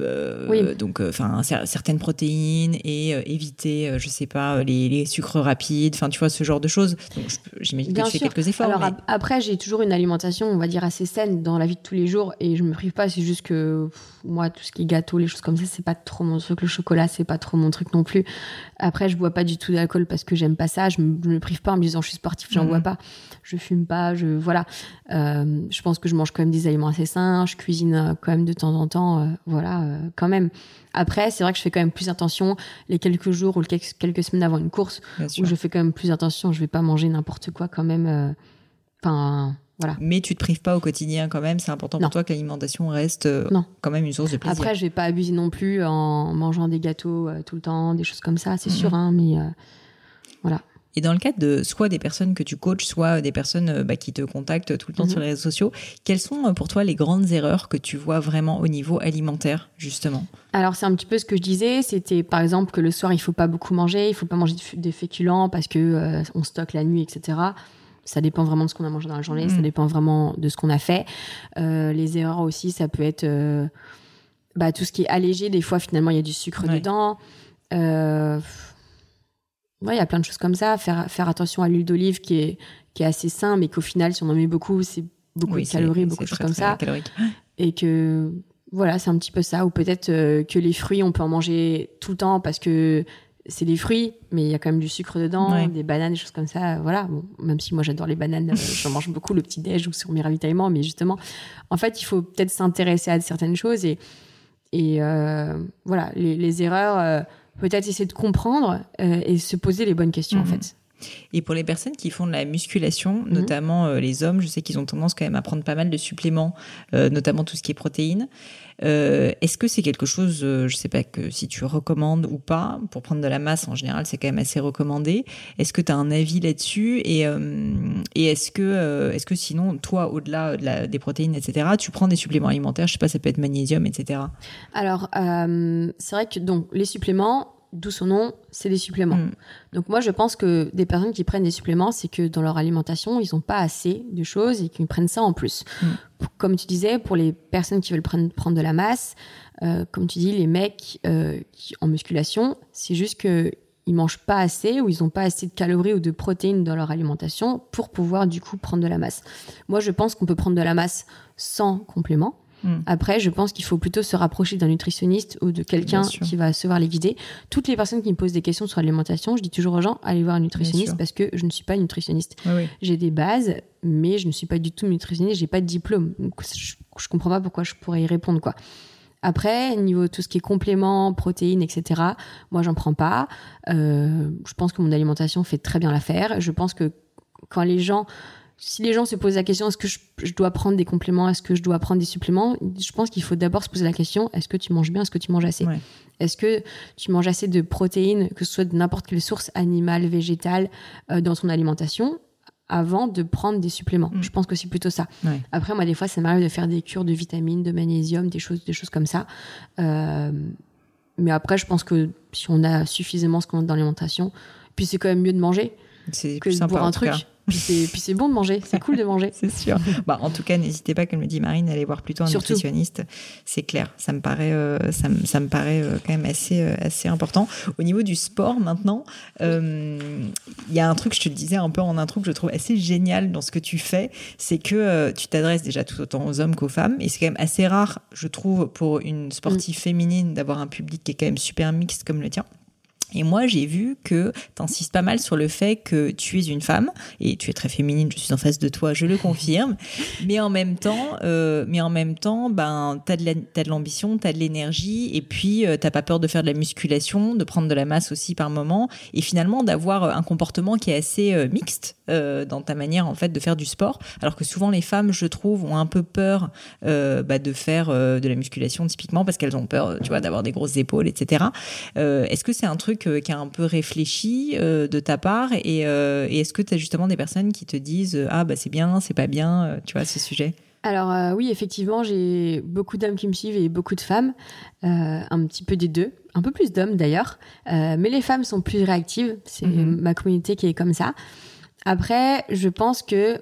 euh, donc euh, enfin certaines protéines et euh, éviter, je sais pas, les, sucres rapides, enfin tu vois ce genre de choses. J'imagine que tu fais quelques efforts. Alors après, j'ai toujours une alimentation, on va dire assez saine dans la vie de tous les jours et je me prive pas. C'est juste que moi, tout ce qui est gâteau, les choses comme ça, c'est pas trop mon truc. Le chocolat, c'est pas trop mon truc non plus. Après, je bois pas du tout d'alcool parce que j'aime pas ça. Je me, me prive pas en me disant je suis sportif, j'en bois mhm. pas. Je fume pas, je voilà. je pense que je mange quand même des aliments assez sains. Je cuisine quand même de temps en temps, voilà euh, quand même. Après, c'est vrai que je fais quand même plus attention les quelques jours ou quelques, semaines avant une course où je fais quand même plus attention. Je vais pas manger n'importe quoi quand même. Euh, enfin. Voilà. Mais tu te prives pas au quotidien quand même. C'est important pour toi que l'alimentation reste euh, quand même une source de plaisir. Après, je vais pas abuser non plus en mangeant des gâteaux tout le temps, des choses comme ça, c'est mhm. sûr. Hein, mais voilà. Et dans le cadre de soit des personnes que tu coaches, soit des personnes euh, bah, qui te contactent tout le temps mhm. sur les réseaux sociaux, quelles sont euh, pour toi les grandes erreurs que tu vois vraiment au niveau alimentaire, justement? Alors, c'est un petit peu ce que je disais. C'était par exemple que le soir, il faut pas beaucoup manger, il faut pas manger des féculents parce que euh, on stocke la nuit, etc. Ça dépend vraiment de ce qu'on a mangé dans la journée, ça mhm. dépend vraiment de ce qu'on a fait. les erreurs aussi, ça peut être bah, tout ce qui est allégé. Des fois, finalement, il y a du sucre dedans. Euh, Ouais, il y a plein de choses comme ça. Faire, faire attention à l'huile d'olive qui est, qui est assez sain, mais qu'au final, si on en met beaucoup, c'est beaucoup de calories, beaucoup de choses comme ça. Et que, voilà, c'est un petit peu ça. Ou peut-être euh, que les fruits, on peut en manger tout le temps parce que c'est des fruits, mais il y a quand même du sucre dedans, des bananes, des choses comme ça. Voilà. Bon, même si moi j'adore les bananes, euh, j'en mange beaucoup le petit déj ou sur mes ravitaillements, mais justement, en fait, il faut peut-être s'intéresser à certaines choses et et euh, voilà, les, les erreurs peut-être essayer de comprendre euh, et se poser les bonnes questions en mhm. fait. Et pour les personnes qui font de la musculation, mhm. notamment euh, les hommes, je sais qu'ils ont tendance quand même à prendre pas mal de suppléments, euh, notamment tout ce qui est protéines. Euh, est-ce que c'est quelque chose, je sais pas que si tu recommandes ou pas, pour prendre de la masse en général, c'est quand même assez recommandé. Est-ce que tu as un avis là-dessus et, et est-ce que, est-ce que sinon, toi, au-delà de des protéines, etc., tu prends des suppléments alimentaires, je sais pas, ça peut être magnésium, etc. Alors, c'est vrai que donc les suppléments, d'où son nom, c'est des suppléments. Mm. Donc moi, je pense que des personnes qui prennent des suppléments, c'est que dans leur alimentation, ils n'ont pas assez de choses et qu'ils prennent ça en plus. Mm. Comme tu disais, pour les personnes qui veulent prendre, prendre de la masse, euh, comme tu dis, les mecs euh, qui, en musculation, c'est juste que ils mangent pas assez ou ils n'ont pas assez de calories ou de protéines dans leur alimentation pour pouvoir du coup prendre de la masse. Moi, je pense qu'on peut prendre de la masse sans complément. Mm. Après, je pense qu'il faut plutôt se rapprocher d'un nutritionniste ou de quelqu'un qui va savoir les guider. Toutes les personnes qui me posent des questions sur l'alimentation, je dis toujours aux gens, allez voir un nutritionniste parce que je ne suis pas nutritionniste. J'ai des bases, mais je ne suis pas du tout nutritionniste, j'ai pas de diplôme. Donc, je, je comprends pas pourquoi je pourrais y répondre, quoi. Après, niveau tout ce qui est compléments, protéines, etc., moi, j'en prends pas. Euh, je pense que mon alimentation fait très bien l'affaire. Je pense que quand les gens, si les gens se posent la question, est-ce que je, dois prendre des compléments, est-ce que je dois prendre des suppléments, je pense qu'il faut d'abord se poser la question, est-ce que tu manges bien, est-ce que tu manges assez Est-ce que tu manges assez de protéines, que ce soit de n'importe quelle source animale, végétale, euh, dans ton alimentation avant de prendre des suppléments? Mm. Je pense que c'est plutôt ça. Après, moi, des fois, ça m'arrive de faire des cures de vitamines, de magnésium, des choses, des choses comme ça. Euh, mais après, je pense que si on a suffisamment ce qu'on a dans l'alimentation, puis c'est quand même mieux de manger que de boire un truc. Puis c'est bon de manger, c'est cool de manger. c'est sûr. Bah, en tout cas, n'hésitez pas, comme le dit Marine, à aller voir plutôt un nutritionniste. C'est clair, ça me paraît, euh, ça, me, ça, me paraît euh, quand même assez, euh, assez important. Au niveau du sport, maintenant, il y a un truc, je te le disais un peu en intro, que je trouve assez génial dans ce que tu fais, c'est que tu t'adresses déjà tout autant aux hommes qu'aux femmes, et c'est quand même assez rare, je trouve, pour une sportive mm. féminine d'avoir un public qui est quand même super mixte comme le tien. Et moi, j'ai vu que tu insistes pas mal sur le fait que tu es une femme et tu es très féminine. Je suis en face de toi, je le confirme. mais en même temps, euh, mais en même temps, ben t'as de l'ambition, t'as de l'énergie et puis euh, t'as pas peur de faire de la musculation, de prendre de la masse aussi par moment et finalement d'avoir un comportement qui est assez euh, mixte euh, dans ta manière en fait de faire du sport. Alors que souvent les femmes, je trouve, ont un peu peur euh, bah, de faire euh, de la musculation typiquement parce qu'elles ont peur, tu vois, d'avoir des grosses épaules, etc. Est-ce que c'est un truc qui est un peu réfléchi de ta part et, et est-ce que tu as justement des personnes qui te disent ah bah c'est bien, c'est pas bien, tu vois, ce sujet? Alors oui, effectivement, j'ai beaucoup d'hommes qui me suivent et beaucoup de femmes, un petit peu des deux, un peu plus d'hommes d'ailleurs, mais les femmes sont plus réactives, c'est mm-hmm. ma communauté qui est comme ça. Après, je pense que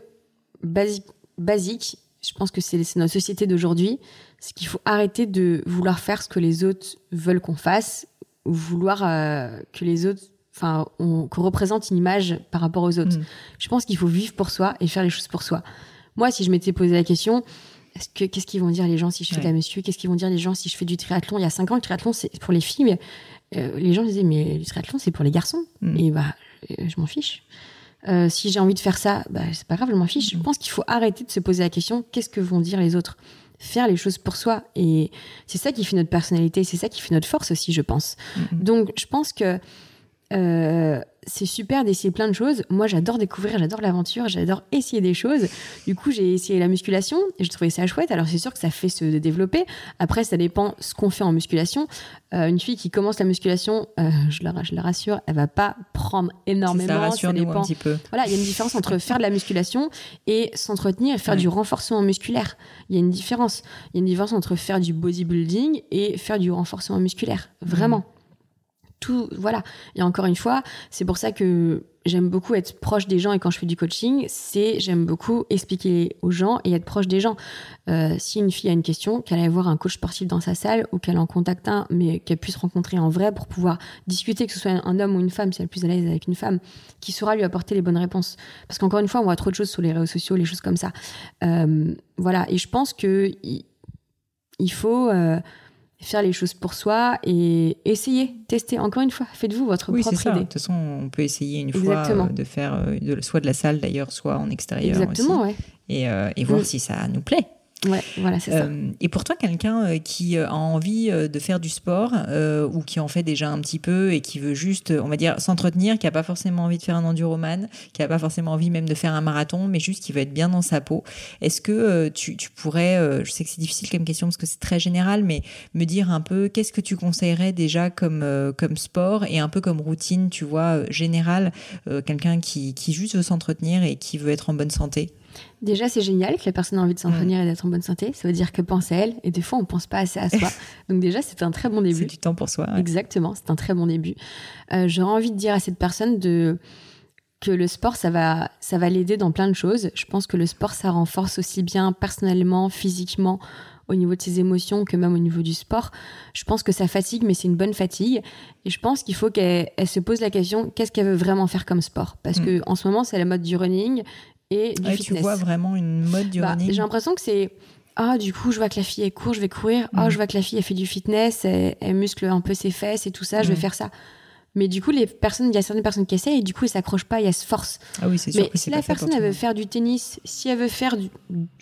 basique, basique je pense que c'est notre société d'aujourd'hui, c'est qu'il faut arrêter de vouloir faire ce que les autres veulent qu'on fasse, vouloir euh, que les autres, enfin, qu'on représente une image par rapport aux autres. Mm. Je pense qu'il faut vivre pour soi et faire les choses pour soi. Moi, si je m'étais posé la question, est-ce que qu'est-ce qu'ils vont dire les gens si je fais de la muscu? Qu'est-ce qu'ils vont dire les gens si je fais du triathlon? Il y a cinq ans, le triathlon c'est pour les filles, mais euh, les gens disaient mais le triathlon c'est pour les garçons. Mm. Et bah, euh, je m'en fiche. Euh, si j'ai envie de faire ça, bah, c'est pas grave, je m'en fiche. Je pense qu'il faut arrêter de se poser la question qu'est-ce que vont dire les autres? Faire les choses pour soi. Et c'est ça qui fait notre personnalité, c'est ça qui fait notre force aussi, je pense. Mm-hmm. Donc, je pense que euh, c'est super d'essayer plein de choses. Moi, j'adore découvrir, j'adore l'aventure, j'adore essayer des choses. Du coup, j'ai essayé la musculation et j'ai trouvé ça chouette. Alors, c'est sûr que ça fait se développer. Après, ça dépend ce qu'on fait en musculation. Euh, une fille qui commence la musculation, euh, je, la, je, la, rassure, elle va pas prendre énormément. Ça rassure ça dépend. un petit peu. Voilà, il y a une différence entre faire de la musculation et s'entretenir et faire du renforcement musculaire. Il y a une différence. Il y a une différence entre faire du bodybuilding et faire du renforcement musculaire. Vraiment. Mmh tout, voilà. Et encore une fois, c'est pour ça que j'aime beaucoup être proche des gens et quand je fais du coaching, c'est j'aime beaucoup expliquer aux gens et être proche des gens. Euh, si une fille a une question, qu'elle aille voir un coach sportif dans sa salle ou qu'elle en contacte un, mais qu'elle puisse rencontrer en vrai pour pouvoir discuter, que ce soit un homme ou une femme, si elle est plus à l'aise avec une femme, qui saura lui apporter les bonnes réponses. Parce qu'encore une fois, on voit trop de choses sur les réseaux sociaux, les choses comme ça. Euh, voilà. Et je pense que il, faut euh, faire les choses pour soi et essayer, tester. Encore une fois, faites-vous votre oui, propre ça. idée. De toute façon, on peut essayer une fois euh, de faire euh, de, soit de la salle d'ailleurs, soit en extérieur Exactement, aussi, et, euh, et, voir mm. si ça nous plaît. Euh, et pour toi, quelqu'un euh, qui a envie euh, de faire du sport ou qui en fait déjà un petit peu et qui veut juste, on va dire, s'entretenir, qui a pas forcément envie de faire un enduroman, qui a pas forcément envie même de faire un marathon, mais juste qui veut être bien dans sa peau. Est-ce que tu, tu, pourrais, je sais que c'est difficile comme question parce que c'est très général, mais me dire un peu qu'est-ce que tu conseillerais déjà comme comme sport et un peu comme routine, tu vois, générale, quelqu'un qui, qui juste veut s'entretenir et qui veut être en bonne santé? Déjà, c'est génial que la personne ait envie de s'entraîner et d'être en bonne santé. Ça veut dire que pense à elle. Et des fois, on pense pas assez à soi. Donc déjà, c'est un très bon début. C'est du temps pour soi. Exactement, c'est un très bon début. Euh, J'aurais envie de dire à cette personne de que le sport, ça va, ça va l'aider dans plein de choses. Je pense que le sport, ça renforce aussi bien personnellement, physiquement, au niveau de ses émotions que même au niveau du sport. Je pense que ça fatigue, mais c'est une bonne fatigue. Et je pense qu'il faut qu'elle se pose la question qu'est-ce qu'elle veut vraiment faire comme sport? Parce mm. que en ce moment, c'est la mode du running et du fitness. Tu vois vraiment une mode du bah, running J'ai l'impression que c'est ah du coup je vois que la fille elle court, je vais courir. Ah mm. je vois que la fille elle fait du fitness, elle, muscle un peu ses fesses et tout ça, je vais mm. faire ça. Mais du coup, les personnes, il y a certaines personnes qui essaient et du coup, ils s'accrochent pas, ils se forcent. Ah oui, c'est sûr. Mais si la personne elle veut faire du tennis, si elle veut faire du,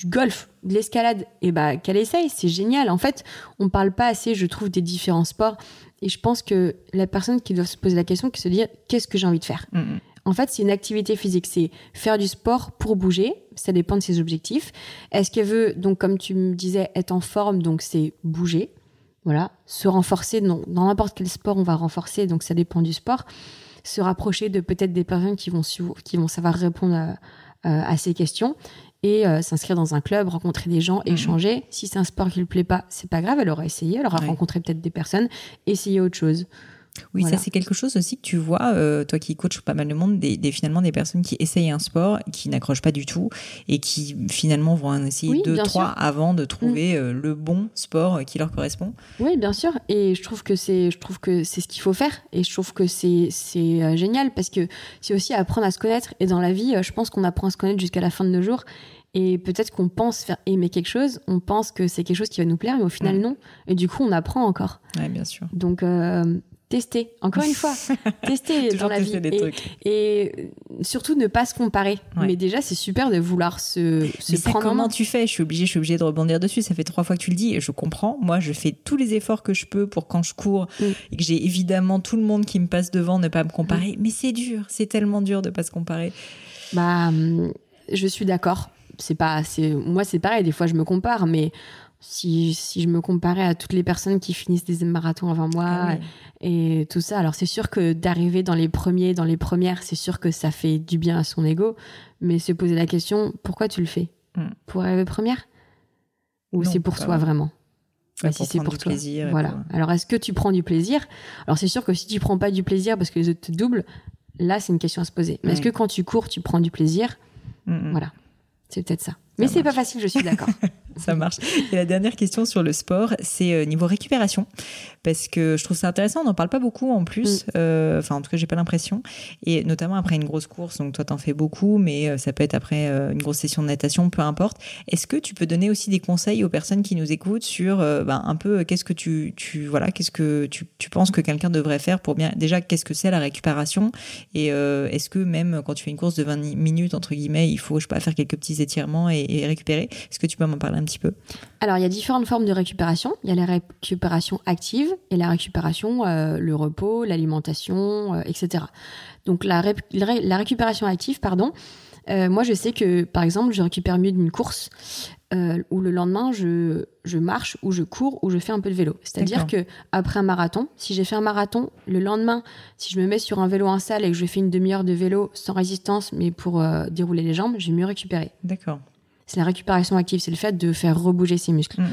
golf, de l'escalade, et eh bah qu'elle essaye, c'est génial. En fait, on parle pas assez, je trouve, des différents sports. Et je pense que la personne qui doit se poser la question, qui se dire qu'est-ce que j'ai envie de faire? Mm. En fait, c'est une activité physique, c'est faire du sport pour bouger. Ça dépend de ses objectifs. Est-ce qu'elle veut, donc comme tu me disais, être en forme, donc c'est bouger. Voilà, se renforcer. dans n'importe quel sport, on va renforcer, donc ça dépend du sport. Se rapprocher de peut-être des personnes qui vont, qui vont savoir répondre à, ces questions et euh, s'inscrire dans un club, rencontrer des gens, mhm. échanger. Si c'est un sport qui ne lui plaît pas, c'est pas grave, elle aura essayé, elle aura rencontré peut-être des personnes, essayer autre chose. Oui, ça c'est quelque chose aussi que tu vois, euh, toi qui coaches pas mal de monde, des, finalement des personnes qui essayent un sport, qui n'accrochent pas du tout et qui finalement vont en essayer deux, trois avant de trouver mm. euh, le bon sport qui leur correspond. Oui, bien sûr. Et je trouve que c'est, je trouve que c'est ce qu'il faut faire. Et je trouve que c'est, c'est euh, génial parce que c'est aussi apprendre à se connaître. Et dans la vie, je pense qu'on apprend à se connaître jusqu'à la fin de nos jours. Et peut-être qu'on pense faire aimer quelque chose, on pense que c'est quelque chose qui va nous plaire, mais au final, non. Et du coup, on apprend encore. Oui, bien sûr. Donc, tester, encore une fois, tester dans la vie. Et, surtout ne pas se comparer. Mais déjà, c'est super de vouloir se, se prendre comment tu fais? Je suis obligée, je suis obligée de rebondir dessus. Ça fait trois fois que tu le dis et je comprends. Moi, je fais tous les efforts que je peux pour quand je cours mm. et que j'ai évidemment tout le monde qui me passe devant, ne pas me comparer. Mm. Mais c'est dur, c'est tellement dur de pas se comparer. Bah, hum, je suis d'accord. C'est pas, c'est moi, c'est pareil. Des fois, je me compare, mais si, si, je me comparais à toutes les personnes qui finissent des marathons avant moi ah et tout ça, alors c'est sûr que d'arriver dans les premiers, dans les premières, c'est sûr que ça fait du bien à son ego, mais se poser la question, pourquoi tu le fais? Hmm. Pour arriver première? Ou c'est pour toi vraiment? Bah, si c'est pour toi. Plaisir voilà. Alors est-ce que tu prends du plaisir? Alors c'est sûr que si tu prends pas du plaisir parce que les autres te doublent, là c'est une question à se poser. Mais est-ce que quand tu cours, tu prends du plaisir? Hmm, hmm. Voilà. C'est peut-être ça. Mais c'est pas facile, je suis d'accord. ça marche. Et la dernière question sur le sport, c'est euh, niveau récupération, parce que je trouve ça intéressant. On n'en parle pas beaucoup en plus. Mm. Euh, enfin, en tout cas, j'ai pas l'impression. Et notamment après une grosse course. Donc toi, t'en fais beaucoup, mais euh, ça peut être après une grosse session de natation, peu importe. Est-ce que tu peux donner aussi des conseils aux personnes qui nous écoutent sur ben, un peu qu'est-ce que tu, tu voilà, qu'est-ce que tu, tu penses que quelqu'un devrait faire pour bien déjà qu'est-ce que c'est la récupération? Et est-ce que même quand tu fais une course de 20 minutes entre guillemets, il faut je sais pas faire quelques petits étirements et, et récupérer? Est-ce que tu peux m'en parler un petit peu Alors, il y a différentes formes de récupération. Il y a la récupération active et la récupération, euh, le repos, l'alimentation, euh, etc. Donc, la, la, récupération active, pardon, euh, moi, je sais que, par exemple, je récupère mieux d'une course où le lendemain, je, je, marche ou je cours ou je fais un peu de vélo. C'est-à-dire que après un marathon, si j'ai fait un marathon, le lendemain, si je me mets sur un vélo en salle et que je fais une demi-heure de vélo sans résistance, mais pour dérouler les jambes, j'ai mieux récupéré. D'accord c'est la récupération active, c'est le fait de faire rebouger ses muscles. Mm, mm.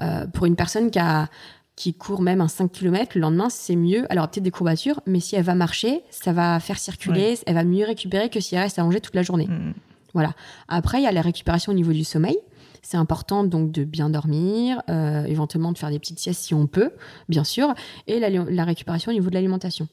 Euh, pour une personne qui, a, qui court même un 5 km, le lendemain, c'est mieux. Alors, peut-être des courbatures, mais si elle va marcher, ça va faire circuler, elle va mieux récupérer que si elle reste allongée toute la journée. Mm, voilà. Après, il y a la récupération au niveau du sommeil. C'est important donc de bien dormir, euh, éventuellement de faire des petites siestes si on peut, bien sûr, et la récupération au niveau de l'alimentation.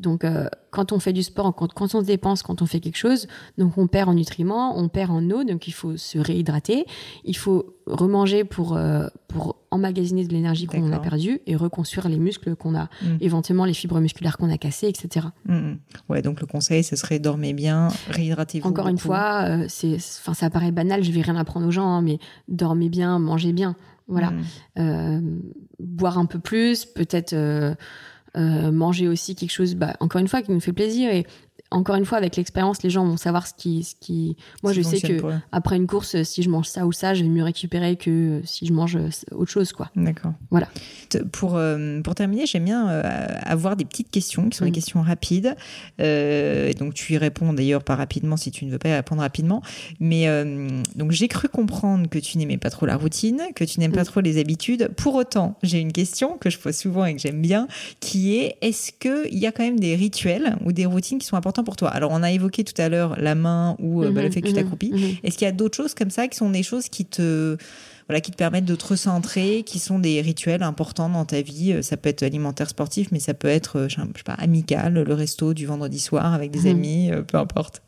Donc, euh, quand on fait du sport, quand, on se dépense, quand on fait quelque chose, donc on perd en nutriments, on perd en eau, donc il faut se réhydrater. Il faut remanger pour, euh, pour emmagasiner de l'énergie qu'on a perdue et reconstruire les muscles qu'on a, mm. éventuellement les fibres musculaires qu'on a cassées, etc. Mm, mm. Ouais, donc le conseil, ce serait dormir bien, réhydratez-vous. Encore une fois, euh, c'est, enfin, ça paraît banal, je vais rien apprendre aux gens, hein, mais dormez bien, mangez bien. Voilà. boire un peu plus, peut-être manger aussi quelque chose, bah, encore une fois, qui nous fait plaisir. Et encore une fois, avec l'expérience, les gens vont savoir ce qui, ce qui. Moi, je sais que après une course, si je mange ça ou ça, je vais mieux récupérer que si je mange autre chose, quoi. D'accord. Voilà. Pour euh, pour terminer, j'aime bien euh, avoir des petites questions qui sont des mm. questions rapides. Euh, donc tu y réponds d'ailleurs pas rapidement si tu ne veux pas y répondre rapidement. Mais donc j'ai cru comprendre que tu n'aimais pas trop la routine, que tu n'aimes pas mm. trop les habitudes. Pour autant, j'ai une question que je pose souvent et que j'aime bien, qui est est-ce que il y a quand même des rituels ou des routines qui sont importants pour toi Alors, on a évoqué tout à l'heure la main ou euh, bah, le mhm, fait que tu mhm, t'accroupis. Mhm. Est-ce qu'il y a d'autres choses comme ça qui sont des choses qui te voilà, qui te permettent de te recentrer, qui sont des rituels importants dans ta vie? Euh, ça peut être alimentaire, sportif, mais ça peut être, euh, je sais pas, amical, le resto du vendredi soir avec des amis, peu importe.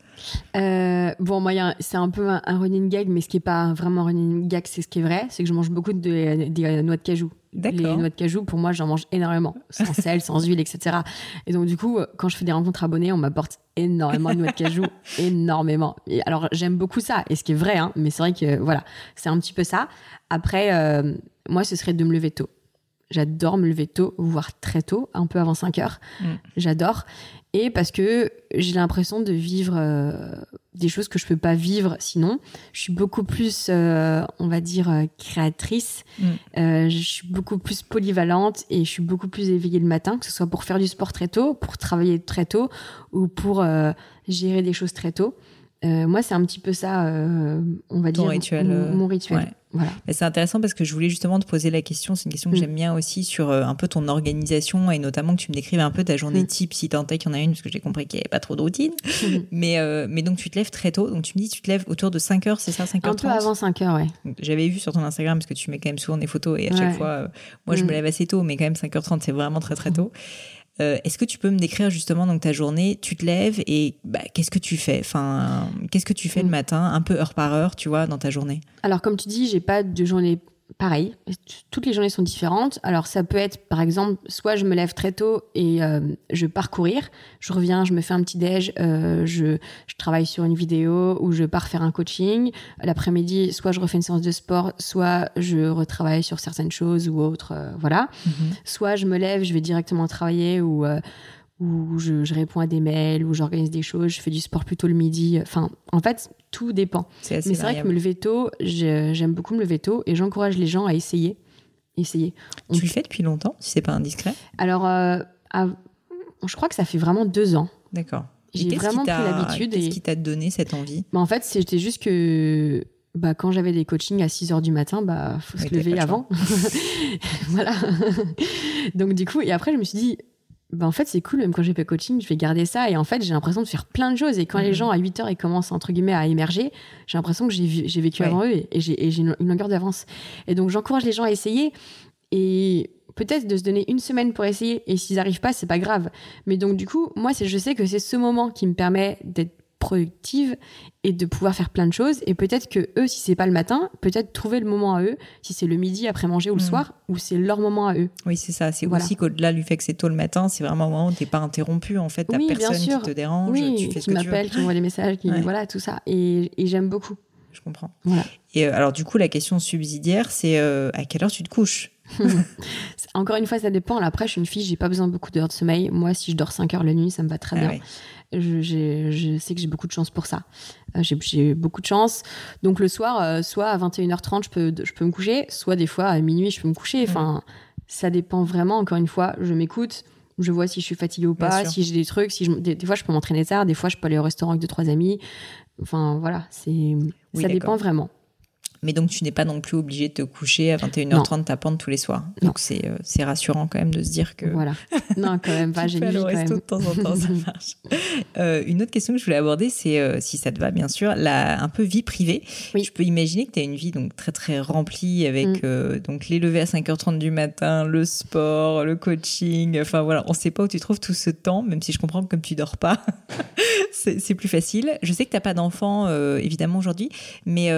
bon, moi, c'est un peu un, running gag, mais ce qui est pas vraiment un running gag, c'est ce qui est vrai, c'est que je mange beaucoup de, des noix de cajou Les noix de cajou, pour moi, j'en mange énormément, sans sel, sans huile, etc. Et donc, du coup, quand je fais des rencontres abonnés, on m'apporte énormément de noix de cajou, énormément. Et alors, j'aime beaucoup ça, et ce qui est vrai, hein, mais c'est vrai que, voilà, c'est un petit peu ça. Après, euh, moi, ce serait de me lever tôt. J'adore me lever tôt, voire très tôt, un peu avant 5 heures. Mm. J'adore. Et parce que j'ai l'impression de vivre euh, des choses que je peux pas vivre sinon. Je suis beaucoup plus, euh, on va dire, euh, créatrice. Mm. je suis beaucoup plus polyvalente et je suis beaucoup plus éveillée le matin, que ce soit pour faire du sport très tôt, pour travailler très tôt ou pour gérer des choses très tôt. Moi, c'est un petit peu ça, on va dire, rituel, mon, rituel. Voilà. C'est intéressant parce que je voulais justement te poser la question. C'est une question que mm. j'aime bien aussi sur euh, un peu ton organisation et notamment que tu me décrives un peu ta journée mm. type si tant est qu'il y en a une parce que j'ai compris qu'il n'y avait pas trop de routine. Mm. mais, euh, mais donc tu te lèves très tôt. Donc tu me dis tu te lèves autour de 5 heures, c'est ça? 5 h Un peu avant 5 heures, ouais. J'avais vu sur ton Instagram parce que tu mets quand même souvent des photos et à chaque fois, euh, moi je me lève assez tôt, mais quand même 5h30 c'est vraiment très très tôt. Euh, est-ce que tu peux me décrire justement donc ta journée Tu te lèves et bah, qu'est-ce que tu fais? Enfin, qu'est-ce que tu fais le mm. matin, un peu heure par heure, tu vois, dans ta journée? Alors comme tu dis, j'ai pas de journée pareil, toutes les journées sont différentes. Alors ça peut être par exemple, soit je me lève très tôt et euh, je pars courir, je reviens, je me fais un petit déj, euh, je, je, travaille sur une vidéo ou je pars faire un coaching. L'après-midi, soit je refais une séance de sport, soit je retravaille sur certaines choses ou autres, euh, voilà. Mm-hmm. Soit je me lève, je vais directement travailler ou où je, je, réponds à des mails, où j'organise des choses, je fais du sport plutôt le midi. Enfin, en fait, tout dépend. Mais c'est vrai que me lever tôt, j'aime beaucoup me lever tôt et j'encourage les gens à essayer. Essayer. Tu le fais depuis longtemps, si c'est pas indiscret? Alors, euh, je crois que ça fait vraiment deux ans. D'accord. J'ai vraiment pris l'habitude. Qu'est-ce qui t'a donné cette envie? Bah, En fait, c'était juste que bah, quand j'avais des coachings à 6 heures du matin, bah, faut se lever avant. voilà. Donc, du coup, et après, je me suis dit, bah en fait c'est cool même quand j'ai fait coaching je vais garder ça et en fait j'ai l'impression de faire plein de choses. Et quand les mhm. gens à 8 heures ils commencent entre guillemets à émerger j'ai l'impression que j'ai vécu avant eux et, j'ai une, une longueur d'avance. Et donc j'encourage les gens à essayer et peut-être de se donner une semaine pour essayer. Et s'ils n'arrivent pas c'est pas grave. Mais donc du coup moi je sais que c'est ce moment qui me permet d'être productive et de pouvoir faire plein de choses. Et peut-être que eux, si c'est pas le matin, peut-être trouver le moment à eux, si c'est le midi après manger ou le mm. soir, ou c'est leur moment à eux. Oui, c'est ça. C'est aussi qu'au-delà du fait que c'est tôt le matin, c'est vraiment un moment où t'es pas interrompu. En fait, t'as personne qui te dérange. Oui, tu fais qui m'appelle, qui m'envoie des messages, qui voilà tout ça. Et, et j'aime beaucoup. Je comprends. Voilà. Et euh, alors du coup, la question subsidiaire, c'est euh, à quelle heure tu te couches? Encore une fois, ça dépend. après, je suis une fille, j'ai pas besoin de beaucoup d'heures de sommeil. Moi, si je dors 5 heures la nuit, ça me va très ah bien je, je, sais que j'ai beaucoup de chance pour ça. Euh, j'ai beaucoup de chance. Donc le soir, euh, soit à 21h30, je peux, je peux me coucher, soit des fois à minuit, je peux me coucher. Enfin, ça dépend vraiment. Encore une fois, je m'écoute. Je vois si je suis fatiguée ou pas, si j'ai des trucs, si je, des, fois je peux m'entraîner tard, des fois je peux aller au restaurant avec deux trois amis. Enfin voilà, c'est ça dépend vraiment. Mais donc, tu n'es pas non plus obligé de te coucher à 21h30 tapante tous les soirs. Donc, c'est, euh, c'est rassurant quand même de se dire que. Voilà. Non, quand même pas. J'ai le resto de temps en temps, ça marche. Euh, une autre question que je voulais aborder, c'est, euh, si ça te va, bien sûr, la un peu vie privée. Oui. Je peux imaginer que tu as une vie donc très, très remplie avec mm. donc les levées à 5h30 du matin, le sport, le coaching. Enfin, voilà, on ne sait pas où tu trouves tout ce temps, même si je comprends que comme tu dors pas, c'est, c'est plus facile. Je sais que tu n'as pas d'enfant, évidemment, aujourd'hui, mais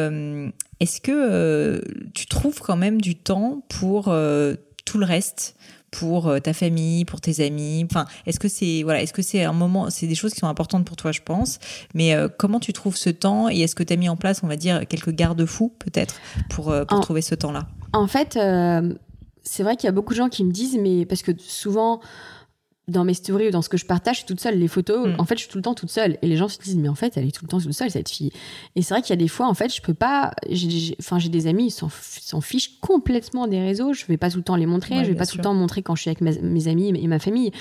est-ce que euh, tu trouves quand même du temps pour euh, tout le reste? Pour euh, ta famille, pour tes amis? Enfin, est-ce que c'est voilà, est-ce que c'est un moment, c'est des choses qui sont importantes pour toi, je pense. Mais comment tu trouves ce temps et est-ce que tu as mis en place, on va dire, quelques garde-fous peut-être pour pour trouver ce temps-là? En fait, c'est vrai qu'il y a beaucoup de gens qui me disent, mais parce que souvent dans mes stories ou dans ce que je partage, je suis toute seule. Les photos, mm. en fait, je suis tout le temps toute seule. Et les gens se disent, mais en fait, elle est tout le temps toute seule, cette fille. Et c'est vrai qu'il y a des fois, en fait, je peux pas. Enfin, j'ai des amis, ils s'en fichent complètement des réseaux. Je vais pas tout le temps les montrer. je vais pas tout le temps montrer quand je suis avec mes amis et ma famille.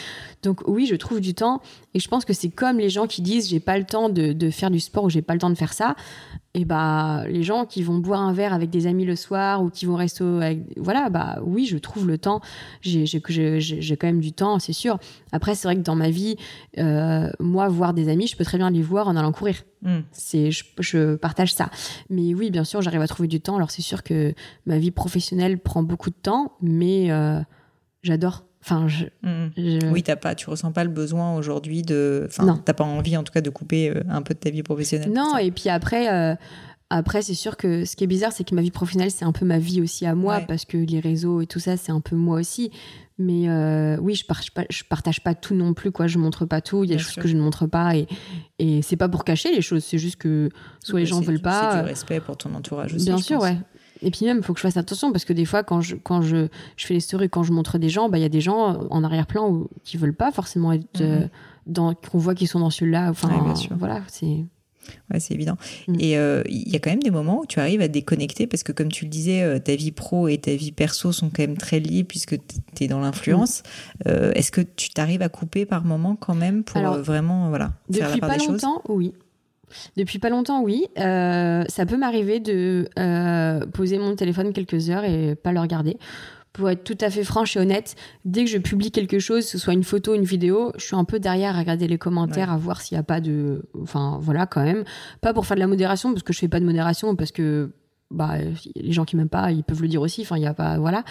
Donc, oui, je trouve du temps. Et je pense que c'est comme les gens qui disent, j'ai pas le temps de, de faire du sport ou j'ai pas le temps de faire ça et bah les gens qui vont boire un verre avec des amis le soir ou qui vont rester avec, voilà bah oui je trouve le temps j'ai quand même du temps c'est sûr après c'est vrai que dans ma vie euh, moi voir des amis je peux très bien les voir en allant courir c'est je, partage ça mais oui bien sûr j'arrive à trouver du temps alors c'est sûr que ma vie professionnelle prend beaucoup de temps mais euh, j'adore Enfin, mm. je, Oui, t'as pas, tu ressens pas le besoin aujourd'hui de. Enfin, t'as pas envie en tout cas de couper euh, un peu de ta vie professionnelle. Non, et puis après, euh, Après, c'est sûr que ce qui est bizarre, c'est que ma vie professionnelle, c'est un peu ma vie aussi à moi, parce que les réseaux et tout ça, c'est un peu moi aussi. Mais euh, oui, je partage pas, je partage pas tout non plus, quoi. Je montre pas tout. Il y a des choses que je ne montre pas, et, et c'est pas pour cacher les choses. C'est juste que soit les gens veulent pas. C'est du respect pour ton entourage aussi. Bien sûr, ouais. Et puis même, il faut que je fasse attention parce que des fois, quand je, quand je, je fais les stories, quand je montre des gens, bah, il y a des gens en arrière-plan qui veulent pas forcément être mhm. euh, dans, qu'on voit qu'ils sont dans celui-là. Enfin, voilà, c'est. Ouais, c'est évident. Mm. Et euh, il y a quand même des moments où tu arrives à déconnecter parce que, comme tu le disais, euh, ta vie pro et ta vie perso sont quand même très liées puisque tu es dans l'influence. Mm. Euh, est-ce que tu t'arrives à couper par moment quand même pour vraiment voilà, faire la part pas longtemps, oui. Depuis pas longtemps, oui. ça peut m'arriver de poser mon téléphone quelques heures et pas le regarder pour être tout à fait franche et honnête, dès que je publie quelque chose, que ce soit une photo, une vidéo, je suis un peu derrière à regarder les commentaires, à voir s'il n'y a pas de. Enfin, voilà, quand même. Pas pour faire de la modération, parce que je fais pas de modération, parce que bah, les gens qui m'aiment pas, ils peuvent le dire aussi. Enfin, il y a pas. Voilà.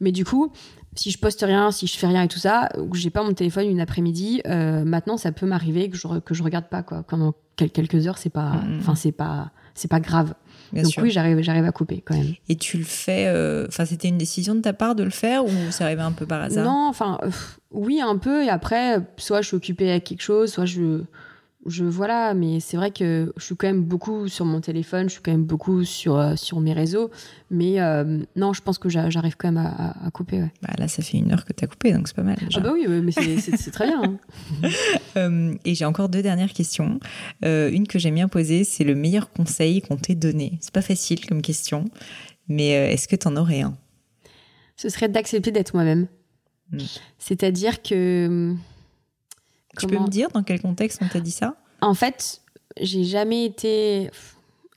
Mais du coup, si je poste rien, si je fais rien et tout ça, ou que j'ai pas mon téléphone une après-midi, euh, maintenant, ça peut m'arriver que je, que je regarde pas, quoi. Pendant quelques heures, c'est pas. Mm, c'est pas. C'est pas grave. Donc oui, j'arrive, j'arrive à couper quand même. Et tu le fais. Euh, enfin, c'était une décision de ta part de le faire ou c'est arrivé un peu par hasard? Non, enfin, oui, un peu. Et après, soit je suis occupée avec quelque chose, soit je je voilà, mais c'est vrai que je suis quand même beaucoup sur mon téléphone, je suis quand même beaucoup sur, euh, sur mes réseaux. Mais euh, non, je pense que j'arrive quand même à, couper. Ouais. Bah là, ça fait une heure que tu as coupé, donc c'est pas mal. Ah bah oui, mais c'est très bien. Hein. Euh, et j'ai encore deux dernières questions. une que j'aime bien poser, c'est le meilleur conseil qu'on t'ait donné. C'est pas facile comme question, mais est-ce que tu en aurais un? Ce serait d'accepter d'être moi-même. Hmm. C'est-à-dire que tu peux me dire dans quel contexte on t'a dit ça? En fait, j'ai jamais été.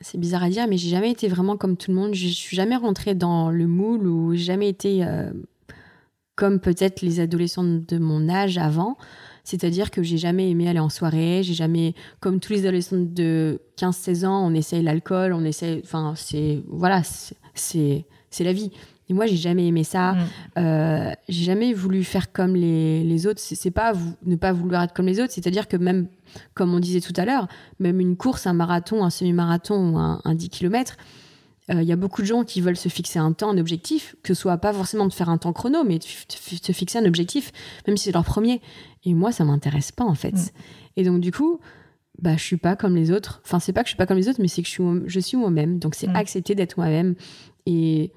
C'est bizarre à dire, mais j'ai jamais été vraiment comme tout le monde. Je suis jamais rentrée dans le moule ou j'ai jamais été euh, comme peut-être les adolescents de mon âge avant. C'est-à-dire que j'ai jamais aimé aller en soirée, j'ai jamais, comme tous les adolescents de 15-16 ans, on essaye l'alcool, on essaye, enfin, c'est, voilà, c'est, c'est la vie. Et moi, j'ai jamais aimé ça. Mm. Euh, j'ai jamais voulu faire comme les, les autres. C'est pas ne pas vouloir être comme les autres. C'est-à-dire que même, comme on disait tout à l'heure, même une course, un marathon, un semi-marathon ou un, 10 km, euh, il y a beaucoup de gens qui veulent se fixer un temps, un objectif, que ce soit pas forcément de faire un temps chrono, mais de se fixer un objectif, même si c'est leur premier. Et moi, ça m'intéresse pas, en fait. Mm. Et donc, du coup, bah, je suis pas comme les autres. Enfin, c'est pas que je suis pas comme les autres, mais c'est que je suis, je suis moi-même. Donc, c'est mm. accepter d'être moi-même. Et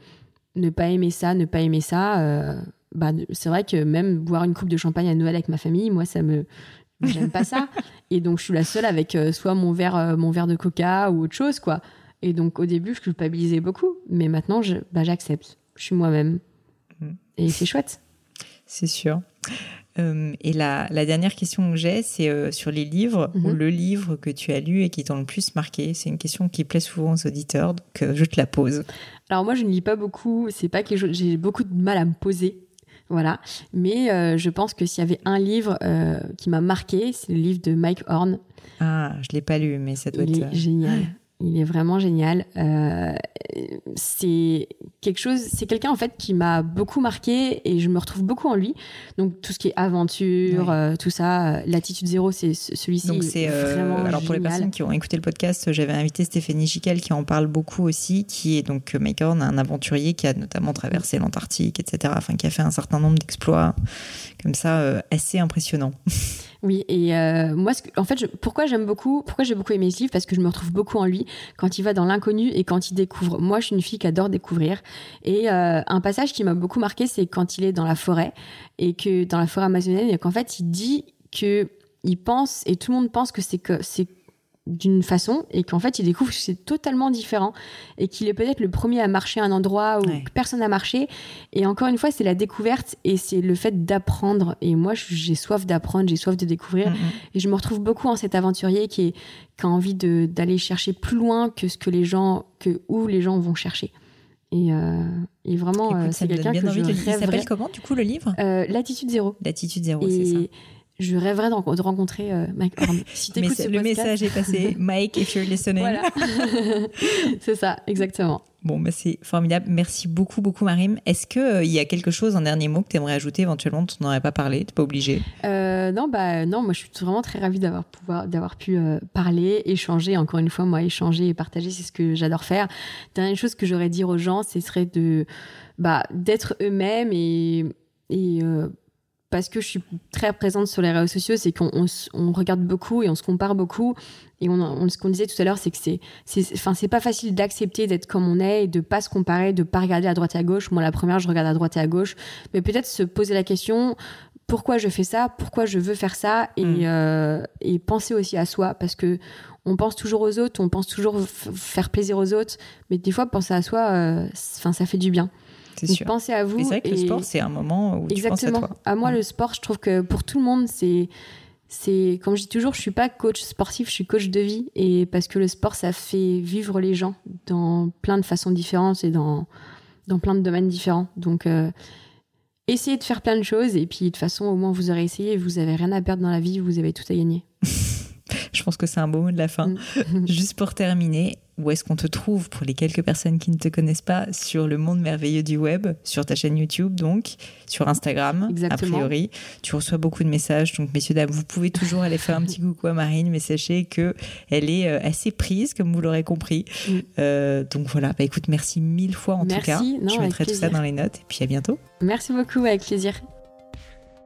ne pas aimer ça, ne pas aimer ça, euh, bah, c'est vrai que même boire une coupe de champagne à Noël avec ma famille, moi, ça me. J'aime pas ça. Et donc, je suis la seule avec euh, soit mon verre, euh, mon verre de coca ou autre chose, quoi. Et donc, au début, je culpabilisais beaucoup. Mais maintenant, bah, j'accepte. Je suis moi-même. Mm. Et c'est chouette. C'est sûr. Euh, et la, dernière question que j'ai, c'est euh, sur les livres ou mhm. le livre que tu as lu et qui t'ont le plus marqué? C'est une question qui plaît souvent aux auditeurs, donc euh, je te la pose. Alors moi, je ne lis pas beaucoup. C'est pas que j'ai beaucoup de mal à me poser. Voilà. Mais je pense que s'il y avait un livre qui m'a marqué, c'est le livre de Mike Horn. Ah, je l'ai pas lu, mais ça doit être génial. Il est vraiment génial. Euh, c'est quelque chose, c'est quelqu'un en fait qui m'a beaucoup marqué et je me retrouve beaucoup en lui. Donc tout ce qui est aventure, euh, tout ça, euh, l'attitude zéro, c'est celui-ci. Donc c'est vraiment alors pour les personnes qui ont écouté le podcast, j'avais invité Stéphanie Giquel qui en parle beaucoup aussi, qui est donc un aventurier qui a notamment traversé l'Antarctique, etc. Enfin qui a fait un certain nombre d'exploits comme ça assez impressionnants. Oui, et euh, moi, en fait, pourquoi j'aime beaucoup, pourquoi j'ai beaucoup aimé ce livre Parce que je me retrouve beaucoup en lui quand il va dans l'inconnu et quand il découvre. Moi, je suis une fille qui adore découvrir. Et euh, un passage qui m'a beaucoup marqué, c'est quand il est dans la forêt et que dans la forêt amazonienne, et qu'en fait, il dit que il pense et tout le monde pense que c'est que c'est d'une façon et qu'en fait il découvre que c'est totalement différent et qu'il est peut-être le premier à marcher à un endroit où personne n'a marché. Et encore une fois c'est la découverte et c'est le fait d'apprendre. Et moi j'ai soif d'apprendre j'ai soif de découvrir. Et je me retrouve beaucoup en cet aventurier qui, est, qui a envie d'aller chercher plus loin que ce que les gens que où les gens vont chercher. Et, euh, et vraiment euh, c'est quelqu'un que je Il s'appelle comment du coup le livre? Euh, L'attitude zéro. L'attitude zéro c'est ça je rêverais de, rencontrer euh, Mike Horn. Si le message est passé. Mike, if you're listening. Voilà. c'est ça, exactement. Bon, bah c'est formidable. Merci beaucoup, beaucoup, Marim. Est-ce qu'il euh, y a quelque chose, un dernier mot que tu aimerais ajouter? Éventuellement dont on n'aurait pas parlé Tu pas obligé euh, non, bah non, moi je suis vraiment très ravie d'avoir pouvoir d'avoir pu euh, parler, échanger. Encore une fois, moi échanger et partager, c'est ce que j'adore faire. Dernière chose que j'aurais dire aux gens, ce serait de bah d'être eux-mêmes et et euh, parce que je suis très présente sur les réseaux sociaux, c'est qu'on on, regarde beaucoup et on se compare beaucoup. Et on, ce qu'on disait tout à l'heure, c'est que c'est, enfin, c'est pas facile d'accepter d'être comme on est et de pas se comparer, de pas regarder à droite et à gauche. Moi, la première, je regarde à droite et à gauche, mais peut-être se poser la question pourquoi je fais ça, pourquoi je veux faire ça, et, mm. euh, et penser aussi à soi, parce que on pense toujours aux autres, on pense toujours faire plaisir aux autres, mais des fois, penser à soi, euh, enfin, ça fait du bien. C'est sûr. Pensez à vous. Et c'est vrai que le sport, c'est un moment où Exactement. tu penses à toi. À moi, le sport, je trouve que pour tout le monde, c'est c'est comme je dis toujours, je suis pas coach sportif, je suis coach de vie et parce que le sport ça fait vivre les gens dans plein de façons différentes et dans dans plein de domaines différents. Donc euh, essayez de faire plein de choses et puis de toute façon au moins vous aurez essayé, vous avez rien à perdre dans la vie, vous avez tout à gagner. Je pense que c'est un beau mot de la fin. Mm. Juste pour terminer, où est-ce qu'on te trouve pour les quelques personnes qui ne te connaissent pas sur le monde merveilleux du web, sur ta chaîne YouTube donc, sur Instagram a priori. Tu reçois beaucoup de messages, donc messieurs dames, vous pouvez toujours aller faire un petit coucou à Marine, mais sachez que elle est euh, assez prise, comme vous l'aurez compris. Euh, donc voilà, bah écoute, merci mille fois en tout cas. Je mettrai tout ça dans les notes et puis à bientôt. Merci beaucoup, avec plaisir.